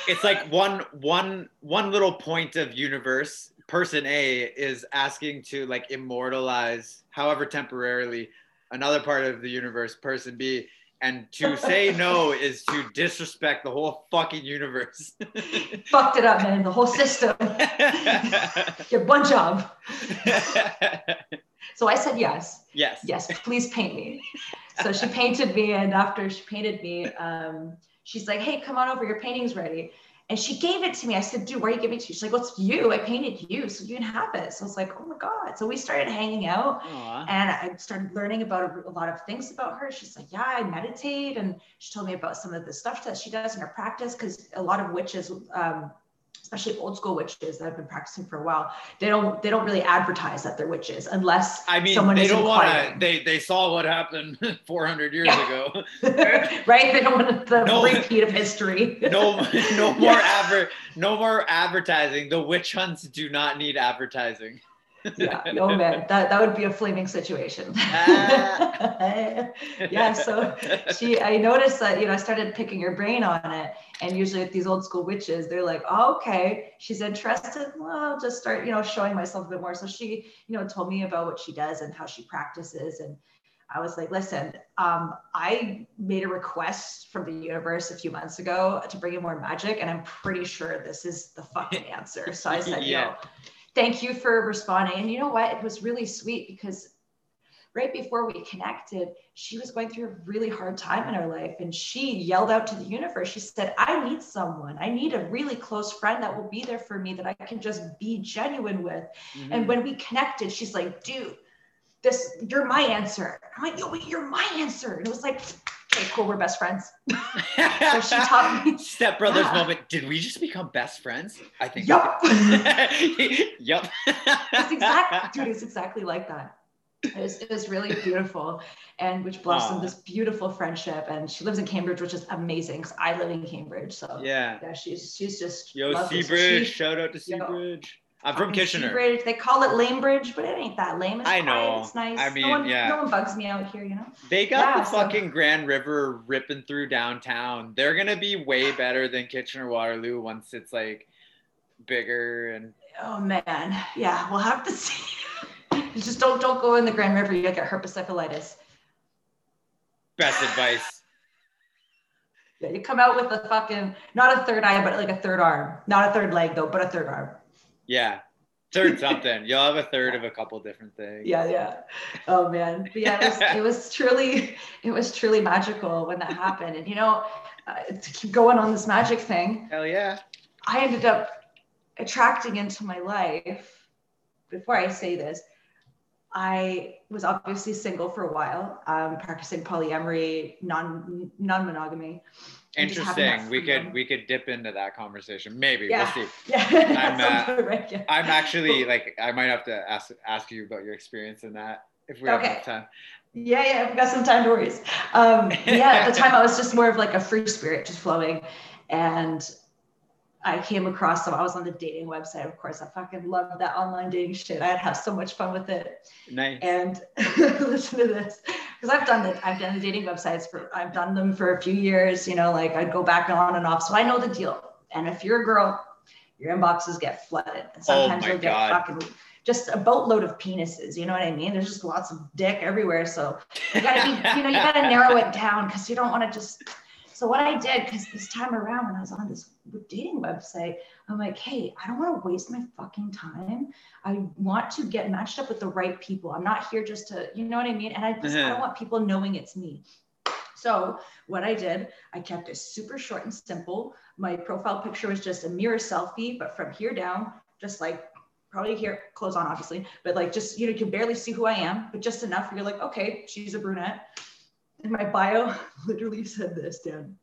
it's like one one one little point of universe person A is asking to like immortalize, however temporarily, another part of the universe, person B, and to say no is to disrespect the whole fucking universe. Fucked it up, man. The whole system. Your one job. So I said yes. yes. Yes, please paint me. So she painted me, and after she painted me, um, she's like, "Hey, come on over. Your painting's ready." And she gave it to me. I said, "Dude, where are you giving it to?" She's like, "Well, it's you. I painted you, so you can have it." So I was like, "Oh my god!" So we started hanging out, Aw. and I started learning about a, a lot of things about her. She's like, "Yeah, I meditate," and she told me about some of the stuff that she does in her practice because a lot of witches. Um, especially old school witches that have been practicing for a while they don't they don't really advertise that they're witches unless I mean, someone they is don't want to. They they saw what happened 400 years Yeah. ago. right they don't want the No. repeat of history No, no more Yeah. adver, no more advertising. The witch hunts do not need advertising. yeah oh man that, that would be a flaming situation Ah. yeah so she i noticed that you know i started picking her brain on it and usually with these old school witches they're like oh, okay she's interested well I'll just start you know showing myself a bit more so she you know told me about what she does and how she practices and I was like, listen, um, I made a request from the universe a few months ago to bring in more magic, and I'm pretty sure this is the fucking answer. So I said, Yeah. yo, thank you for responding. And you know what? It was really sweet because right before we connected, she was going through a really hard time in her life. And she yelled out to the universe, she said, I need someone. I need a really close friend that will be there for me that I can just be genuine with. Mhm. And when we connected, she's like, dude, this, you're my answer. I'm like, yo, wait, you're my answer. And it was like, okay, cool, we're best friends. So she taught me. Step Brothers Yeah. moment. Did we just become best friends? I think. Yup. yup. It's exactly, dude, it's exactly like that. It was, it was really beautiful and which blossomed Aw. this beautiful friendship. And she lives in Cambridge, which is amazing because I live in Cambridge. So Yeah. yeah, she's she's just Yo. Seabridge. Shout out to. Seabridge. Uh, oh, I'm from Kitchener. Seabridge. They call it Lame Bridge, but it ain't that lame. It's I quiet, know. It's nice. I no mean, one, yeah. No one bugs me out here, you know. They got Yeah, the so- fucking Grand River ripping through downtown. They're gonna be way better than Kitchener Waterloo once it's like bigger and Oh man, yeah, we'll have to see. just don't don't go in the Grand River. You'll get herpesiphylitis. best advice. Yeah, you come out with a fucking not a third eye, but like a third arm. Not a third leg though, but a third arm. Yeah. Third something. You'll have a third of a couple different things. Yeah, yeah. Oh man, but yeah, it was, it was truly, it was truly magical when that happened. And you know, uh, to keep going on this magic thing, Hell yeah. I ended up attracting into my life. Before I say this, I was obviously single for a while, um, practicing polyamory, non non monogamy. And just having that Interesting. We could we could dip into that conversation. Maybe. Yeah. We'll see. Yeah, I'm, uh, right, yeah. I'm actually like I might have to ask ask you about your experience in that if we have Okay. enough time. Yeah, yeah, I've got some time to worry. Um, yeah, at the time I was just more of like a free spirit, just flowing. And I came across some, I was on the dating website, of course. I fucking loved that online dating shit. I'd have so much fun with it. Nice. And listen to this, because I've done the I've done the dating websites for, I've done them for a few years, you know, like I'd go back on and off. So I know the deal. And if you're a girl, your inboxes get flooded. And oh sometimes Oh you'll get God. fucking just a boatload of penises. You know what I mean? There's just lots of dick everywhere. So you gotta be, you know, you gotta narrow it down because you don't want to just. So what I did, because this time around when I was on this dating website, I'm like, hey, I don't want to waste my fucking time. I want to get matched up with the right people. I'm not here just to, you know what I mean? And I just I Mhm. don't want people knowing it's me. So what I did, I kept it super short and simple. My profile picture was just a mirror selfie, but from here down, just like probably here, clothes on obviously, but like just you know, you can barely see who I am, but just enough where you're like, okay, she's a brunette. And my bio literally said this, Dan.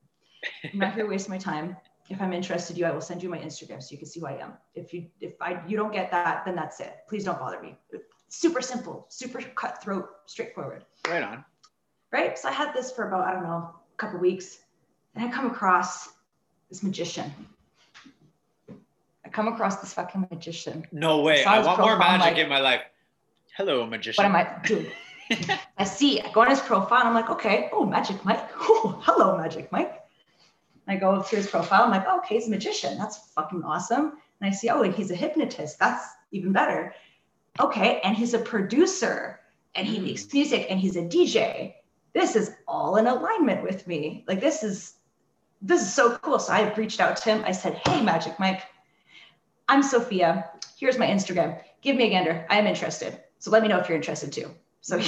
I'm not here to waste my time. If I'm interested in you, I will send you my Instagram so you can see who I am. If you if I you don't get that, then that's it. Please don't bother me. Super simple, super cutthroat, straightforward Right on. right? So I had this for about, I don't know, a couple weeks. And I come across this magician. I come across this fucking magician. No way. I his want more magic like- in my life. Hello, magician. What am I doing? I see, I go on his profile and I'm like, okay, oh, Magic Mike. Oh, hello, Magic Mike. I go to his profile. I'm like, oh, okay, he's a magician. That's fucking awesome. And I see, oh, and he's a hypnotist. That's even better. Okay. And he's a producer and he hmm. makes music and he's a DJ. This is all in alignment with me. Like this is this is so cool. So I reached out to him. I said, Hey, Magic Mike, I'm Sophia. Here's my Instagram. Give me a gander. I am interested. So let me know if you're interested too. So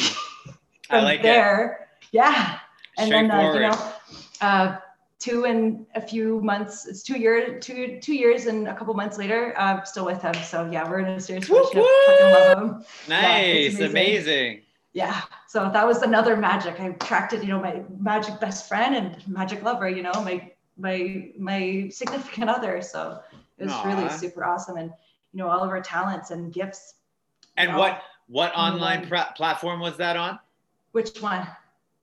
I like there, it. yeah. And then uh, you know, uh, two and a few months. It's two years, two two years and a couple months later. I'm still with him. So yeah, we're in a serious relationship. Fucking love him. Nice, yeah, amazing. amazing. Yeah. So that was another magic. I attracted, you know, my magic best friend and magic lover. You know, my my my significant other. So it was Aww. really super awesome, and you know, all of our talents and gifts. And know, what what online platform was that on? Which one?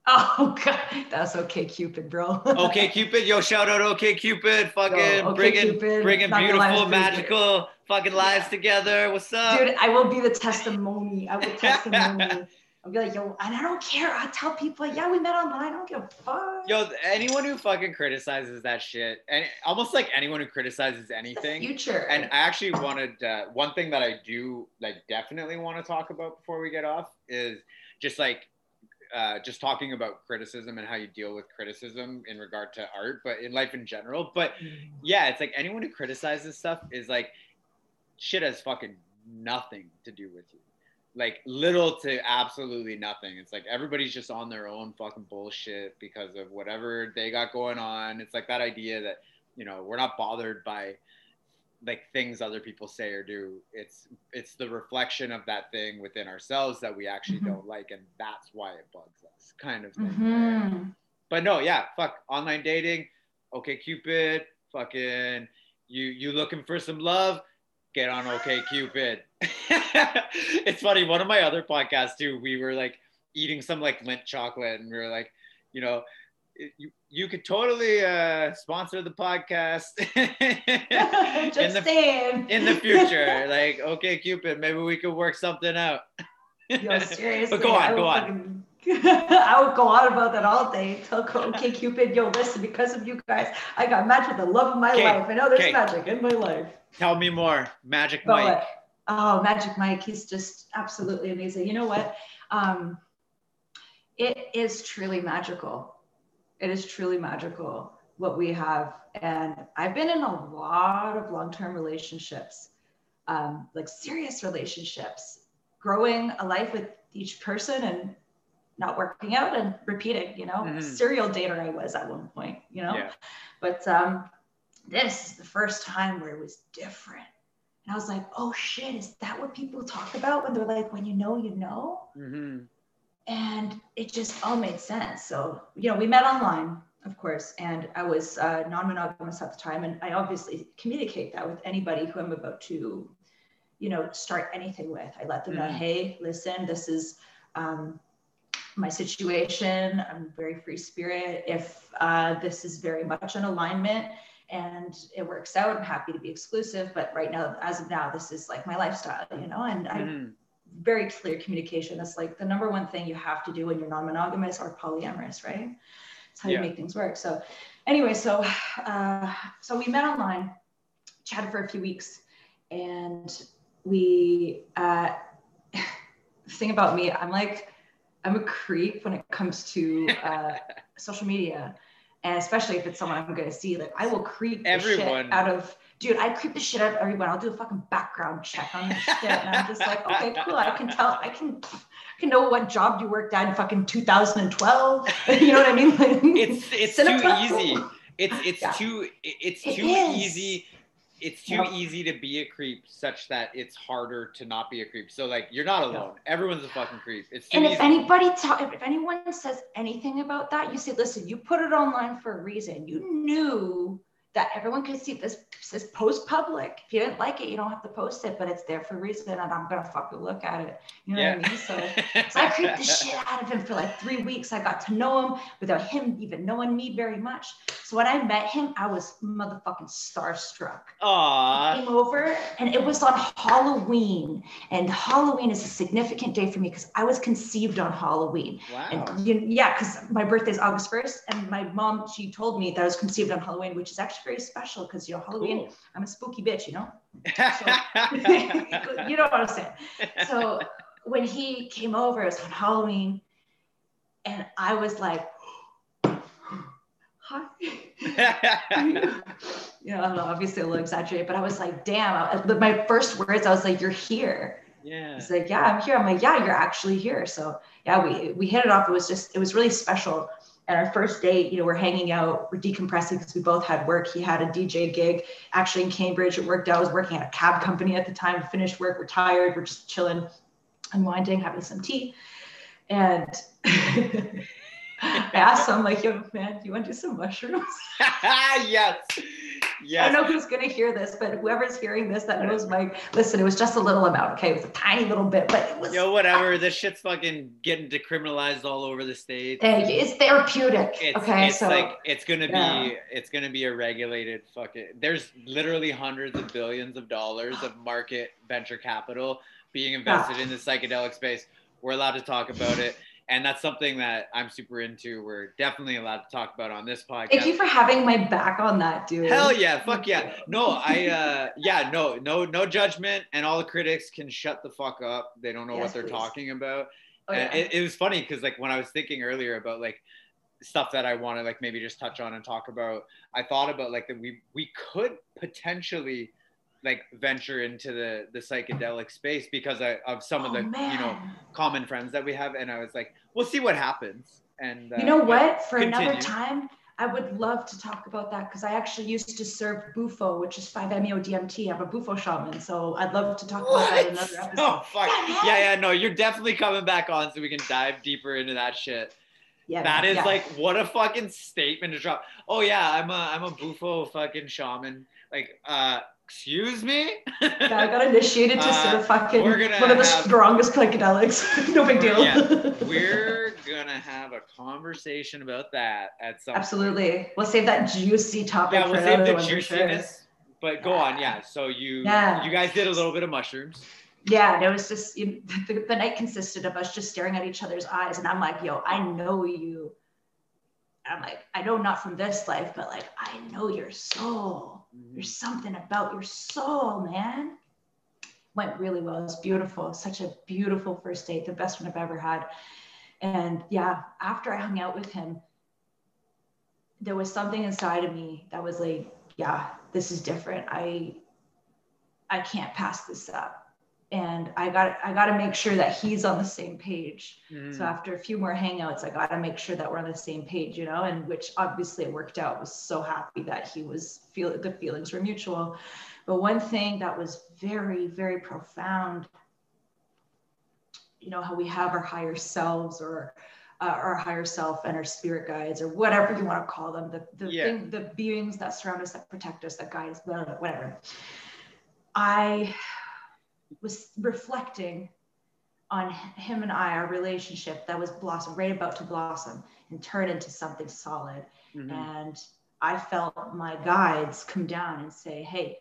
Oh god, that's okay, Cupid, bro. okay, Cupid, yo, shout out, okay, Cupid, fucking yo, okay, bringing, Cupid, bringing beautiful, magical, fucking lives together. What's up, dude? I will be the testimony. I will testimony. I'll be like, yo, and I don't care. I tell people, yeah, we met online. I don't give a fuck. Yo, anyone who fucking criticizes that shit, and almost like anyone who criticizes anything. The future. And I actually wanted uh, one thing that I do like definitely want to talk about before we get off is just like uh, just talking about criticism and how you deal with criticism in regard to art, but in life in general. But mm-hmm. yeah, it's like anyone who criticizes stuff is like shit has fucking nothing to do with you. Like little to absolutely nothing. It's like everybody's just on their own fucking bullshit because of whatever they got going on. It's like that idea that, you know, we're not bothered by like things other people say or do it's it's the reflection of that thing within ourselves that we actually mm-hmm. don't like and that's why it bugs us kind of thing mm-hmm. but no yeah fuck online dating OkCupid fucking you you looking for some love get on OkCupid it's funny one of my other podcasts too we were like eating some like Lindt chocolate and we were like you know you, you could totally uh, sponsor the podcast in the in the future. like, okay, Cupid, maybe we could work something out. Yo, seriously. but go on, go on. I would go on about that all day. Tell okay, Cupid, yo, listen, because of you guys, I got matched with the love of my okay. life. I know there's okay. magic in my life. Tell me more, Magic but Mike. What? Oh, Magic Mike, he's just absolutely amazing. You know what? Um, it is truly magical it is truly magical what we have. And I've been in a lot of long term relationships, um, like serious relationships, growing a life with each person and not working out and repeating, you know, mm-hmm. serial dater I was at one point, you know. Yeah. But um, this is the first time where it was different. And I was like, oh shit, is that what people talk about when they're like, when you know, you know? Mm-hmm and it just all made sense. So, you know, we met online, of course, and I was uh, non monogamous at the time. And I obviously communicate that with anybody who I'm about to, you know, start anything with. I let them know, mm-hmm. hey, listen, this is um, my situation. I'm very free spirit. If uh, this is very much in alignment, and it works out. I'm happy to be exclusive, but right now, as of now, this is like my lifestyle, you know, and mm-hmm. I very clear communication. That's like the number one thing you have to do when you're non-monogamous or polyamorous, right? It's how yeah. you make things work. So anyway, so uh, so we met online, chatted for a few weeks, and we uh, thing about me, I'm like I'm a creep when it comes to uh, social media, and especially if it's someone I'm going to see. Like I will creep everyone out of dude, I creep the shit out of everyone. I'll do a fucking background check on this shit. And I'm just like, okay, cool. I can tell, I can, I can know what job you worked at in fucking 2012. you know what I mean? it's, it's too easy. It's, it's yeah. too, it's too it easy. It's too yep. easy to be a creep such that it's harder to not be a creep. So like, you're not alone. Yep. Everyone's a fucking creep. It's and if anybody, ta- if anyone says anything about that, you say, listen, you put it online for a reason. You knew that everyone can see this says post public. If you didn't like it, you don't have to post it, but it's there for a reason and I'm gonna fucking look at it. You know yeah. what I mean? So, so I creeped the shit out of him for like three weeks. I got to know him without him even knowing me very much. So when I met him, I was motherfucking starstruck. Aww. He came over and it was on Halloween. And Halloween is a significant day for me because I was conceived on Halloween. Wow. And you, yeah, because my birthday is August 1st. And my mom, she told me that I was conceived on Halloween, which is actually very special because you know Halloween. Cool. I'm a spooky bitch, you know. you know what I'm saying. So when he came over, it was on Halloween, and I was like, "Hi." you know, I don't know, obviously a little exaggerated, but I was like, "Damn!" I- My first words, I was like, "You're here." yeah. He's like, yeah, I'm here. I'm like, yeah, you're actually here. So yeah, we we hit it off. It was just, it was really special. And our first date, you know, we're hanging out, we're decompressing because we both had work. He had a DJ gig actually in Cambridge. It worked out. I was working at a cab company at the time. Finished work. We're tired. We're just chilling, unwinding, having some tea. And I asked him, like, yo, man, do you want to do some mushrooms? yes. I don't know who's going to hear this, but whoever's hearing this that knows Mike, listen, it was just a little amount. Okay. It was a tiny little bit, but it was Yo, whatever. This shit's fucking getting decriminalized all over the state. It's therapeutic. It's, okay, it's so like it's gonna yeah. be it's gonna be a regulated fucking there's literally hundreds of billions of dollars of market venture capital being invested in the psychedelic space. We're allowed to talk about it. And that's something that I'm super into. We're definitely allowed to talk about on this podcast. thank you for having my back on that, dude. Hell yeah, fuck yeah. No, I uh yeah, no, no, no judgment, and all the critics can shut the fuck up. They don't know Yes, what they're please. talking about. Oh, And yeah. it, it was funny because like when I was thinking earlier about like stuff that I want to like maybe just touch on and talk about, I thought about like that we we could potentially like venture into the the psychedelic space because I, of some of Oh, the you know common friends that we have, and I was like, we'll see what happens. And uh, you know what? For another time, I would love to talk about that because I actually used to serve bufo, which is 5-MeO-DMT. I'm a bufo shaman, so I'd love to talk about that in another episode. Oh fuck! Yeah. Yeah, yeah, no, you're definitely coming back on so we can dive deeper into that shit. Yeah, That man, is yeah. like what a fucking statement to drop. Oh yeah, I'm a I'm a bufo fucking shaman. Like, uh, excuse me. Yeah, I got initiated to Uh, serve fucking we're gonna one of the have- strongest psychedelics. no big deal. Yeah, We're gonna have a conversation about that at some. Absolutely. We'll save that juicy topic Yeah, we'll save the for sure. juiciness. But go on, yeah. So you Yeah. you guys did a little bit of mushrooms. Yeah, and it was just you the, the night consisted of us just staring at each other's eyes, and I'm like, "Yo, I know you." I'm like, I know not from this life, but like, I know your soul. Mm-hmm. There's something about your soul, man. Went really well. It was beautiful. Such a beautiful first date, the best one I've ever had. And yeah, after I hung out with him, there was something inside of me that was like, yeah, this is different. I I can't pass this up. And I got I got to make sure that he's on the same page. Mhm. So after a few more hangouts, I got to make sure that we're on the same page, you know, and which obviously it worked out. I was so happy that he was feel the feelings were mutual. But one thing that was very, very profound, you know, how we have our higher selves or uh, our higher self and our spirit guides or whatever you want to call them, the, the Yeah. thing, the beings that surround us, that protect us, that guide us, blah, blah, whatever. I was reflecting on him and I, our relationship that was blossom, right about to blossom and turn into something solid. Mhm. And I felt my guides come down and say, Hey,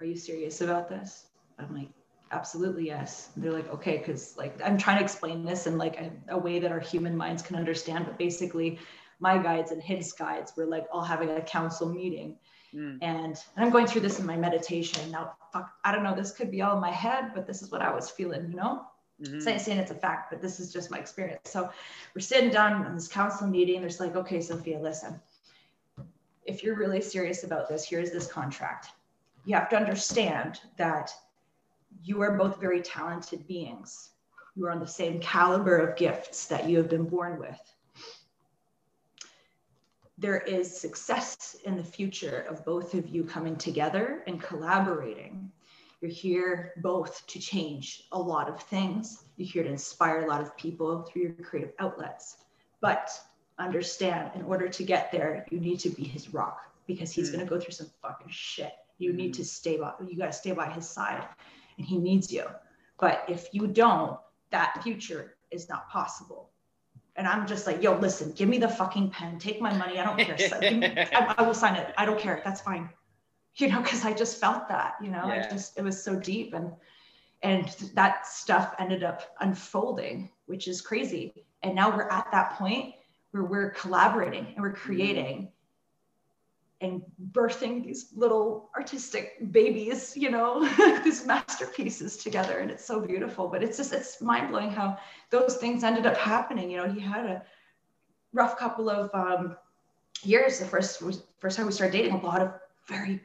are you serious about this? I'm like, absolutely yes. And they're like, okay, because like I'm trying to explain this in like a, a way that our human minds can understand. But basically, my guides and his guides were like all having a council meeting Mm. and, and I'm going through this in my meditation. Now, fuck, I don't know, this could be all in my head, but this is what I was feeling, you know? Mhm. Saying, saying it's a fact, but this is just my experience. So we're sitting down in this council meeting. There's like, okay, Sophia, listen, if you're really serious about this, here's this contract. You have to understand that you are both very talented beings. You are on the same caliber of gifts that you have been born with there is success in the future of both of you coming together and collaborating. You're here both to change a lot of things. You're here to inspire a lot of people through your creative outlets. But understand, in order to get there, you need to be his rock because he's Mm. going to go through some fucking shit. You need to stay by, you got to stay by his side and he needs you. But if you don't, that future is not possible. And I'm just like, yo, listen, give me the fucking pen, take my money. I don't care. So me- I, I will sign it. I don't care. That's fine. You know, because I just felt that, you know, I just, it was so deep. And, and that stuff ended up unfolding, which is crazy. And now we're at that point where we're collaborating and we're mm-hmm. creating and birthing these little artistic babies, you know, these masterpieces together. And it's so beautiful. But it's just, it's mind blowing how those things ended up happening. You know, he had a rough couple of um, years. The first, first time we started dating, a lot of very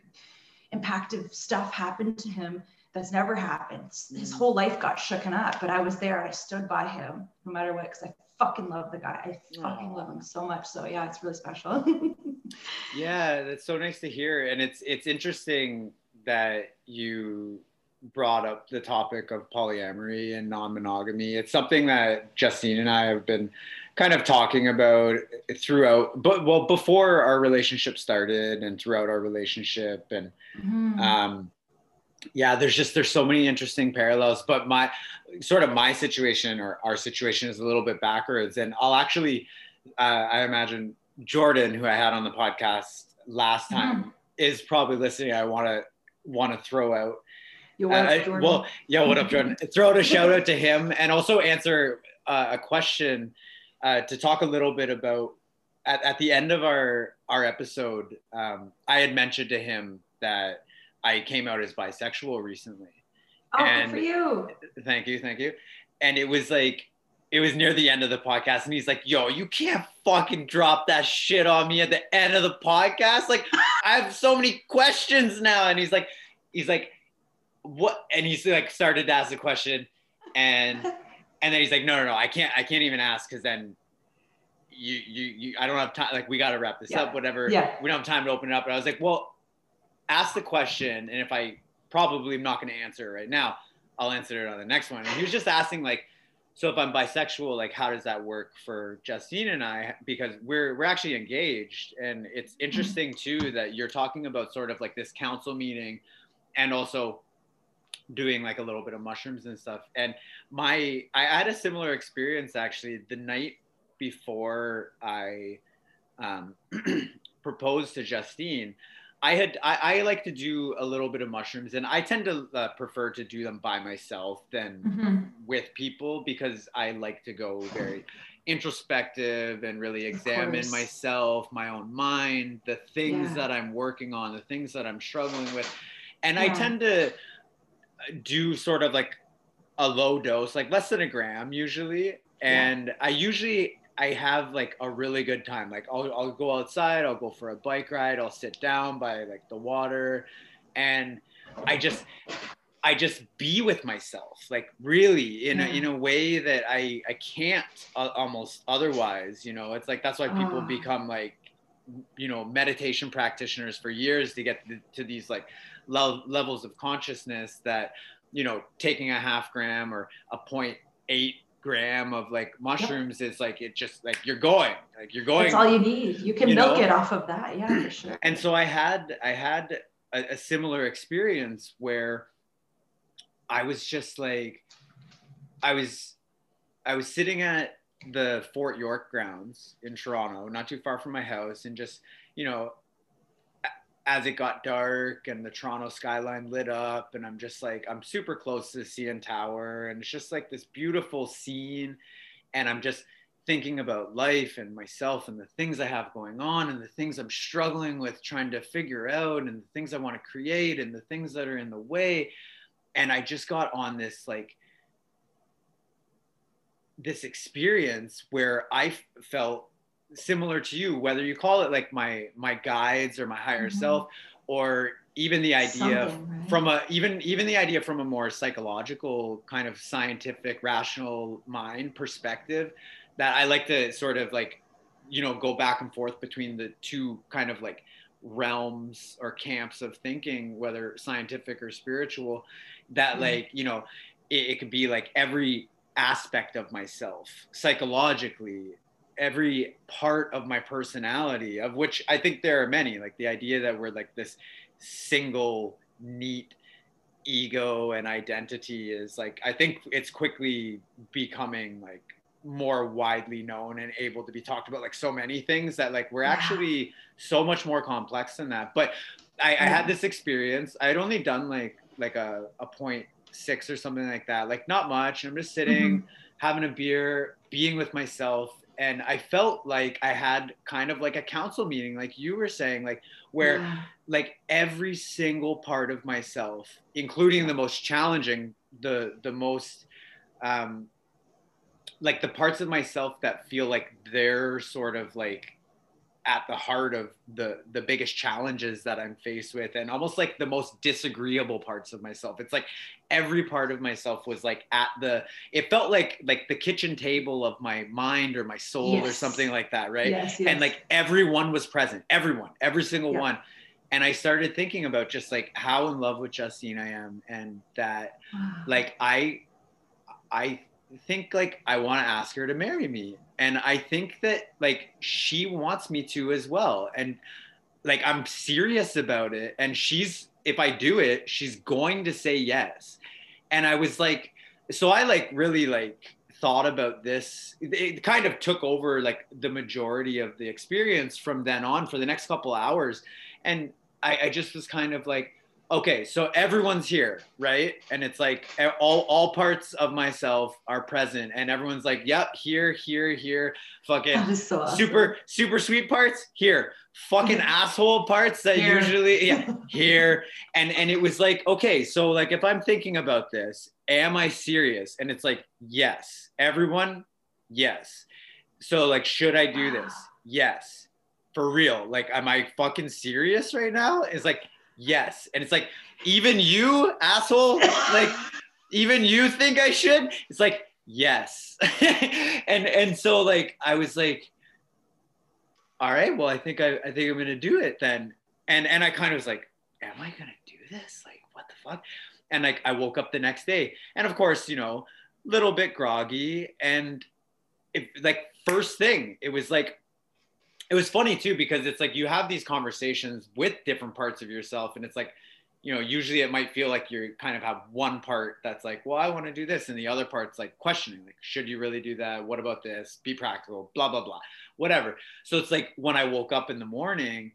impactful stuff happened to him that's never happened. His mm. whole life got shooken up, but I was there. I stood by him no matter what, because I fucking love the guy. I fucking Aww. love him so much. So yeah, it's really special. yeah, that's so nice to hear. And it's it's interesting that you brought up the topic of polyamory and non-monogamy. It's something that Justine and I have been kind of talking about throughout but well before our relationship started and throughout our relationship and mm-hmm. um yeah there's just there's so many interesting parallels but my sort of my situation or our situation is a little bit backwards and i'll actually uh, i imagine jordan who i had on the podcast last mm-hmm. time mm-hmm. is probably listening i want to want to throw out you uh, well yeah what up jordan throw out a shout out to him and also answer uh, a question uh, to talk a little bit about at, at the end of our our episode um, i had mentioned to him that I came out as bisexual recently. Oh, and good for you. Thank you, thank you. And it was like, it was near the end of the podcast, and he's like, "Yo, you can't fucking drop that shit on me at the end of the podcast. Like, I have so many questions now." And he's like, he's like, "What?" And he's like, started to ask a question, and and then he's like, "No, no, no, I can't, I can't even ask because then you, you, you, I don't have time. Like, we got to wrap this yeah. up. Whatever. Yeah. We don't have time to open it up." And I was like, "Well." ask the question, and if I probably am not going to answer it right now, I'll answer it on the next one. And he was just asking like, so if I'm bisexual, like how does that work for Justine and I? Because we're we're actually engaged, and it's interesting too that you're talking about sort of like this council meeting, and also doing like a little bit of mushrooms and stuff. And my I had a similar experience actually the night before I um, proposed to Justine. I had I, I, like to do a little bit of mushrooms, and I tend to uh, prefer to do them by myself than mm-hmm. with people because I like to go very introspective and really examine myself, my own mind, the things yeah. that I'm working on, the things that I'm struggling with, and yeah. I tend to uh, do sort of like a low dose, like less than a gram usually, and yeah. I usually I have like a really good time. Like I'll, I'll go outside, I'll go for a bike ride, I'll sit down by like the water and I just I just be with myself, like really in a, in a way that I I can't uh, almost otherwise. You know, it's like that's why people oh. become like you know meditation practitioners for years to get to, to these like lo- levels of consciousness that you know taking a half gram or a point eight gram of like mushrooms yep. is like it just like you're going like you're going that's all you need you can you milk know? it off of that yeah for sure and so i had i had a, a similar experience where i was just like i was i was sitting at the fort york grounds in toronto not too far from my house and just you know as it got dark and the Toronto skyline lit up, and I'm just like, I'm super close to the CN Tower, and it's just like this beautiful scene. And I'm just thinking about life and myself and the things I have going on and the things I'm struggling with trying to figure out and the things I want to create and the things that are in the way. And I just got on this like, this experience where I felt similar to you whether you call it like my my guides or my higher mm-hmm. self or even the idea right? from a even even the idea from a more psychological kind of scientific rational mind perspective that i like to sort of like you know go back and forth between the two kind of like realms or camps of thinking whether scientific or spiritual that mm-hmm. like you know it, it could be like every aspect of myself psychologically every part of my personality of which i think there are many like the idea that we're like this single neat ego and identity is like i think it's quickly becoming like more widely known and able to be talked about like so many things that like we're yeah. actually so much more complex than that but I, I had this experience i had only done like like a, a point six or something like that like not much i'm just sitting mm-hmm. having a beer being with myself and I felt like I had kind of like a council meeting, like you were saying, like where Yeah. like every single part of myself, including the most challenging, the the most um like the parts of myself that feel like they're sort of like at the heart of the the biggest challenges that I'm faced with and almost like the most disagreeable parts of myself. It's like every part of myself was like at the it felt like like the kitchen table of my mind or my soul or something like that, right? Yes, yes. And like everyone was present, everyone, every single Yeah. one. And I started thinking about just like how in love with Justine I am and that like I I think like I want to ask her to marry me. And I think that like she wants me to as well. And like I'm serious about it. And she's if I do it, she's going to say yes. And I was like, so I like really like thought about this. It kind of took over like the majority of the experience from then on for the next couple hours. And I, I just was kind of like, okay, so everyone's here, right? And it's like all all parts of myself are present, and everyone's like, yep, here, here, here, fucking so awesome. super super sweet parts here, fucking asshole parts that Here. usually yeah here, and and it was like okay, so like if I'm thinking about this, am I serious? And it's like yes, everyone, yes. So like, should I do this? Yes, for real. Like, am I fucking serious right now? It's like yes, and it's like even you asshole, like even you think I should? It's like, yes. and and so like I was like, all right, well, I think I, I think I'm gonna do it then. And and I kind of was like, am I gonna do this? Like, what the fuck? And like I woke up the next day, and of course, you know, little bit groggy, and it like first thing, it was like it was funny too because it's like you have these conversations with different parts of yourself and it's like you know usually it might feel like you kind of have one part that's like well i want to do this and the other part's like questioning like should you really do that? What about this? Be practical blah blah blah whatever. So it's like when i woke up in the morning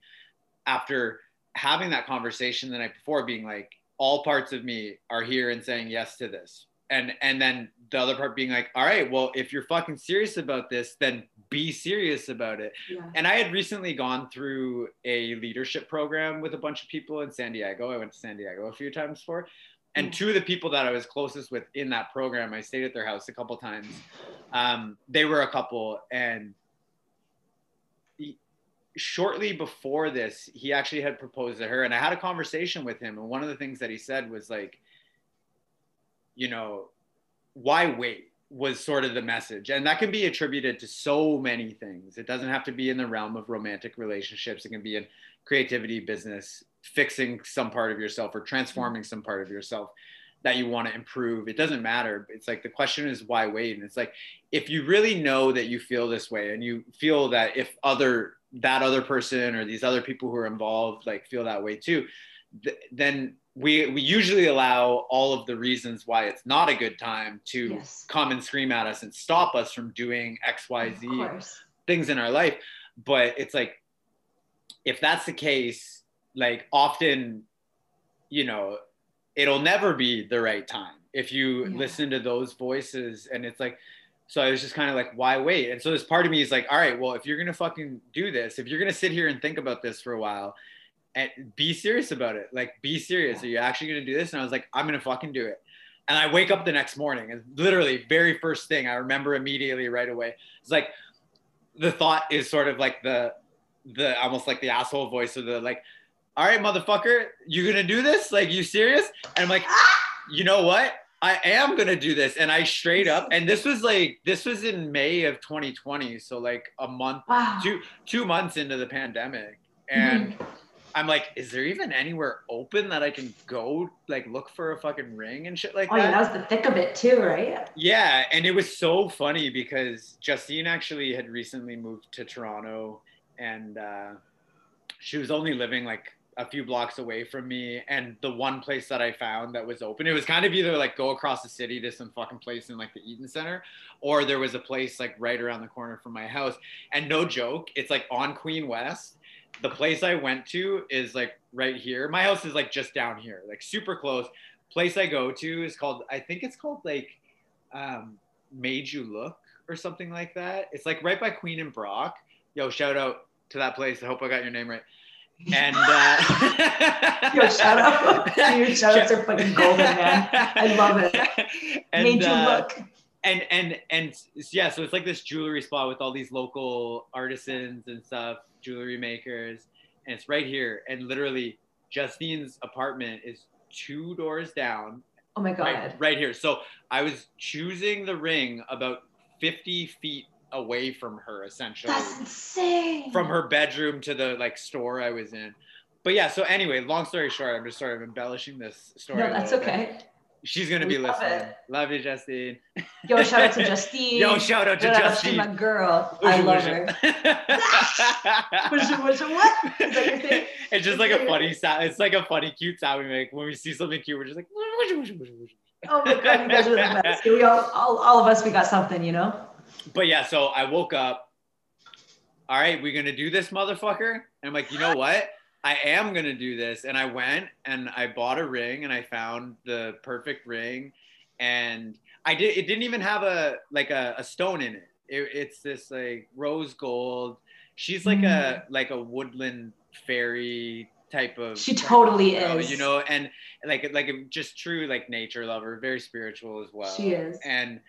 after having that conversation the night before being like all parts of me are here and saying yes to this and and then the other part being like all right well if you're fucking serious about this then be serious about it Yeah. and I had recently gone through a leadership program with a bunch of people in San Diego. I went to San Diego a few times for. And two of the people that I was closest with in that program, I stayed at their house a couple times. Um, they were a couple, and shortly before this, he actually had proposed to her, and I had a conversation with him. And one of the things that he said was like, you know, why wait? was sort of the message. And that can be attributed to so many things. It doesn't have to be in the realm of romantic relationships, it can be in creativity, business, fixing some part of yourself or transforming some part of yourself that you want to improve. It doesn't matter. It's like the question is why wait? And it's like if you really know that you feel this way and you feel that if other that other person or these other people who are involved like feel that way too, th- then we we usually allow all of the reasons why it's not a good time to Yes. come and scream at us and stop us from doing xyz things in our life but it's like if that's the case like often you know it'll never be the right time if you Yeah. listen to those voices and it's like so i was just kind of like why wait and so this part of me is like all right well if you're gonna fucking do this if you're gonna sit here and think about this for a while and be serious about it. Like be serious. Are you actually gonna do this? And i was like i'm gonna fucking do it. And i wake up the next morning and literally very first thing i remember immediately right away it's like the thought is sort of like the the almost like the asshole voice of the like all right motherfucker you gonna do this? Like you serious? And i'm like you know what? I am gonna do this. And i straight up and this was like this was in may of 2020 so like a month Wow. two two months into the pandemic. And Mhm. I'm like is there even anywhere open that i can go like look for a fucking ring and shit like Oh that Oh, yeah, that was the thick of it too, right? yeah, and it was so funny because Justine actually had recently moved to Toronto, and uh, she was only living like a few blocks away from me. And the one place that I found that was open, it was kind of either like go across the city to some fucking place in like the Eaton Center, or there was a place like right around the corner from my house. And no joke, it's like on Queen West. The place I went to is like right here. My house is like just down here, like super close. Place I go to is called, I think it's called like um, Made You Look or something like that. It's like right by Queen and Brock. Yo, shout out to that place. I hope I got your name right. And uh, Yo, shout out. Your shout outs are fucking golden, man. I love it. And, Made you uh, look. And and and yeah, so it's like this jewelry spot with all these local artisans and stuff, jewelry makers, and it's right here. And literally, Justine's apartment is two doors down, Oh my god. right here. So I was choosing the ring about fifty feet away from her, essentially, That's insane. from her bedroom to the like store I was in. But yeah, so anyway, long story short, I'm just sort of embellishing this story. No, that's okay. bit. She's gonna We be love listening. it. Love you, Justine. Yo, shout out to Justine. Yo, shout out to Shout out Justine. my girl. I love her. her. What's it, what's it, what? Is that your thing? It's just like a funny sound. It's like a funny, cute sound we make when we see something cute. We're just like. Oh my god, you guys are the best. We all, all, all of us, we got something, you know? But yeah, so I woke up. All right, we're gonna do this, motherfucker. And I'm like, you know what? I am gonna do this. And I went and I bought a ring and I found the perfect ring. And I did. It didn't even have a like a, a stone in it. it. It's this like rose gold. She's like a mm-hmm. like a woodland fairy type of. She totally is. You know, and like like just true like nature lover, very spiritual as well. She is. And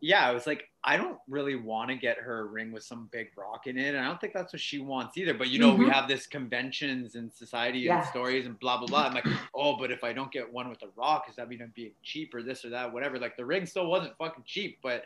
yeah, I was like, I don't really want to get her a ring with some big rock in it. And I don't think that's what she wants either. But you know, we Mhm. have this conventions and society Yeah. and stories and blah blah blah. I'm like, oh, but if I don't get one with a rock, does that mean I'm being cheap or this or that, whatever? Like the ring still wasn't fucking cheap, but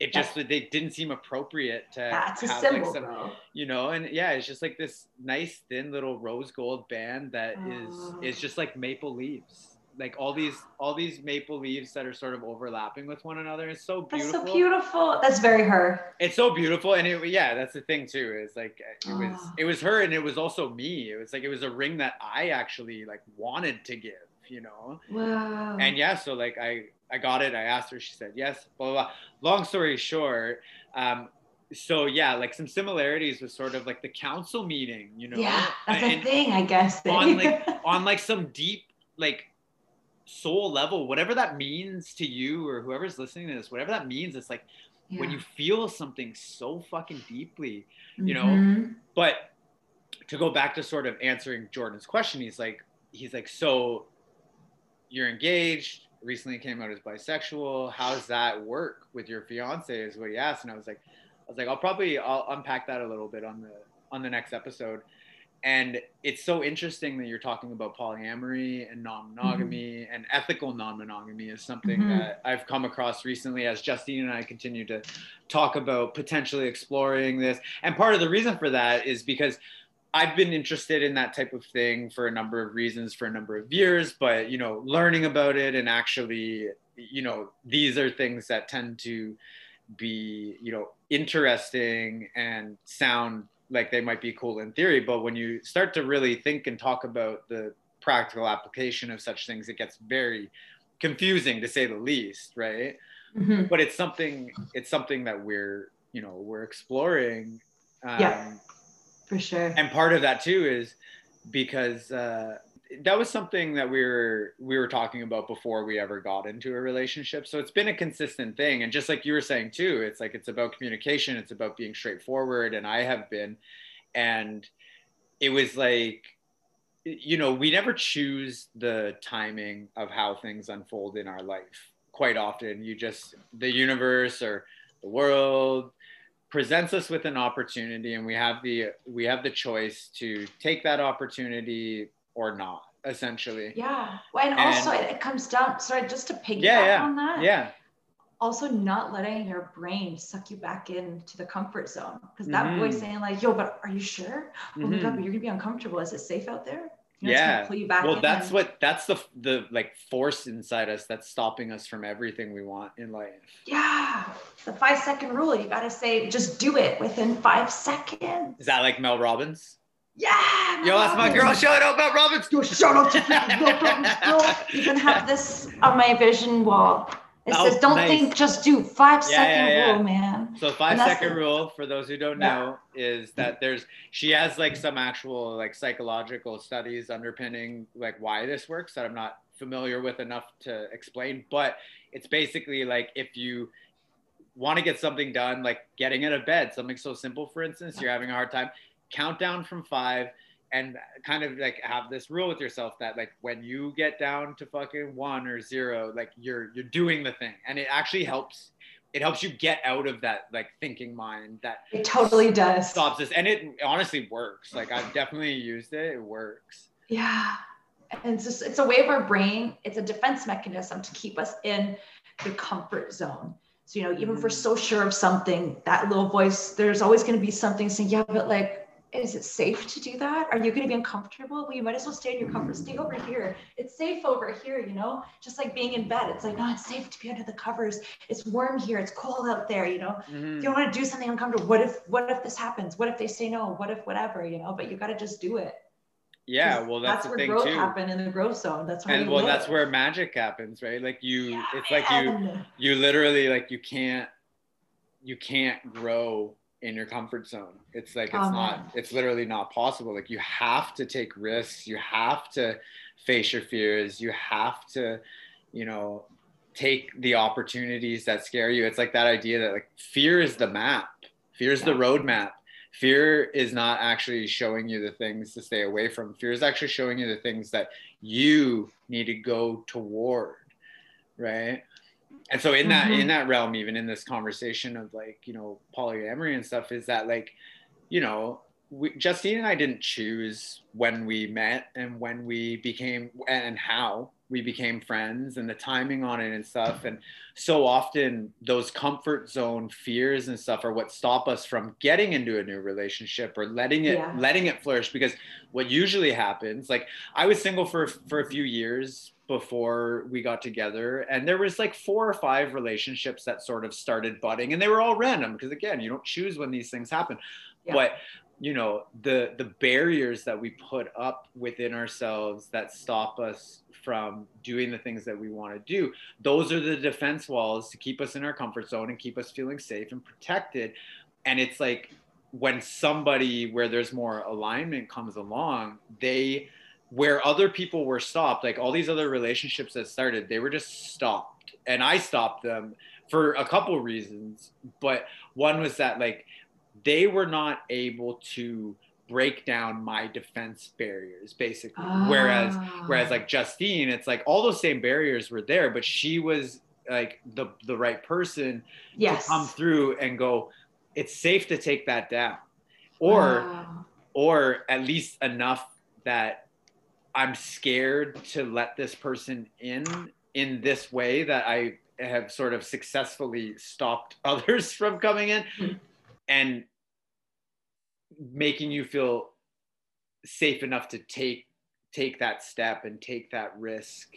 it just they didn't seem appropriate to That's have symbol, like some bro. you know and yeah it's just like this nice thin little rose gold band that is Oh. is just like maple leaves like all these all these maple leaves that are sort of overlapping with one another it's so beautiful. That's so beautiful. That's very her. it's so beautiful and it yeah that's the thing too is like it was Oh. it was her and it was also me it was like it was a ring that i actually like wanted to give you know Wow. and yeah so like i i got it i asked her she said yes blah blah, blah. long story short um so yeah like some similarities with sort of like the council meeting you know yeah, that's a thing, I guess. on like on like some deep like soul level whatever that means to you or whoever's listening to this whatever that means it's like when you feel something so fucking deeply you know, Mhm. but to go back to sort of answering Jordan's question, he's like, he's like, so you're engaged, recently came out as bisexual. How does that work with your fiance? Is what he asked, and I was like, I was like, I'll probably I'll unpack that a little bit on the on the next episode. And it's so interesting that you're talking about polyamory and non-monogamy and ethical non-monogamy is something Mhm. that I've come across recently as Justine and I continue to talk about potentially exploring this. And part of the reason for that is because I've been interested in that type of thing for a number of reasons for a number of years, but you know, learning about it and actually, you know, these are things that tend to be, you know, interesting and sound like they might be cool in theory, but when you start to really think and talk about the practical application of such things, it gets very confusing to say the least, right? Mhm. but it's something it's something that we're you know we're exploring um, Yeah. For sure. and part of that too is because uh, that was something that we were we were talking about before we ever got into a relationship. So it's been a consistent thing. And just like you were saying too it's like it's about communication. It's about being straightforward. And i have been. And it was like you know we never choose the timing of how things unfold in our life. Quite often you just the universe or the world presents us with an opportunity and we have the we have the choice to take that opportunity or not essentially Yeah. Well, and, And- also it, it comes down, sorry, just to piggyback Yeah, yeah, on that. yeah Also not letting your brain suck you back into the comfort zone. Because that Mhm. voice saying like, yo, but are you sure? Oh my. God, but you're gonna be uncomfortable. Is it safe out there? You know, yeah pull you back well that's and- what that's the the like force inside us that's stopping us from everything we want in life Yeah. The five second rule. You gotta say, just do it within five seconds. is that like mel robbins Yeah. yo that's my Robin. girl shout out mel robbins Yo, shout out to Mel Robbins, bro. Even have this on my vision wall. It Oh, says, "Don't nice. think, just do." Five Yeah, second yeah, yeah. rule, man. So five And that's second the- rule for those who don't Yeah. know is that there's she has like some actual like psychological studies underpinning like why this works that I'm not familiar with enough to explain, but it's basically like if you want to get something done, like getting out of bed, something so simple, for instance, you're having a hard time, count down from five and kind of like have this rule with yourself that like when you get down to fucking one or zero, like you're you're doing the thing. And it actually helps it helps you get out of that like thinking mind that it totally does. stops this. And it honestly works. Like i've definitely used it. It works. Yeah. And it's just it's a way of our brain it's a defense mechanism to keep us in the comfort zone. So you know even if we're mm-hmm. so sure of something that little voice there's always going to be something saying yeah but like is it safe to do that? Are you going to be uncomfortable? Well, you might as well stay in your comfort. Stay over here. It's safe over here, you know, just like being in bed. It's like, no, it's safe to be under the covers. It's warm here. It's cold out there, you know. Mm-hmm. If you want to do something uncomfortable, what if what if this happens? What if they say no? What if whatever, you know, but you got to just do it. Yeah, well, that's, that's where growth too. happen in the growth zone. That's where and well, live. that's where magic happens, right? Like you, yeah, it's like you, you literally like you can't, you can't grow in your comfort zone. It's like it's oh, not it's literally not possible. Like you have to take risks, you have to face your fears, you have to, you know, take the opportunities that scare you. It's like that idea that like fear is the map. Fear is yeah. the roadmap. Fear is not actually showing you the things to stay away from. Fear is actually showing you the things that you need to go toward, right? And so in that mm-hmm. in that realm even in this conversation of like you know polyamory and stuff is that like you know we, Justine and I didn't choose when we met and when we became and how we became friends and the timing on it and stuff. And so often those comfort zone fears and stuff are what stop us from getting into a new relationship or letting it yeah. letting it flourish. Because what usually happens, like I was single for for a few years before we got together and there was like four or five relationships that sort of started budding and they were all random because again you don't choose when these things happen yeah. but you know the the barriers that we put up within ourselves that stop us from doing the things that we want to do those are the defense walls to keep us in our comfort zone and keep us feeling safe and protected and it's like when somebody where there's more alignment comes along they where other people were stopped, like all these other relationships that started, they were just stopped. And I stopped them for a couple reasons. But one was that like they were not able to break down my defense barriers basically oh. whereas ah. whereas like Justine it's like all those same barriers were there but she was like the the right person yes. to come through and go it's safe to take that down or wow. or at least enough that I'm scared to let this person in in this way that I have sort of successfully stopped others from coming in mm-hmm. and making you feel safe enough to take take that step and take that risk.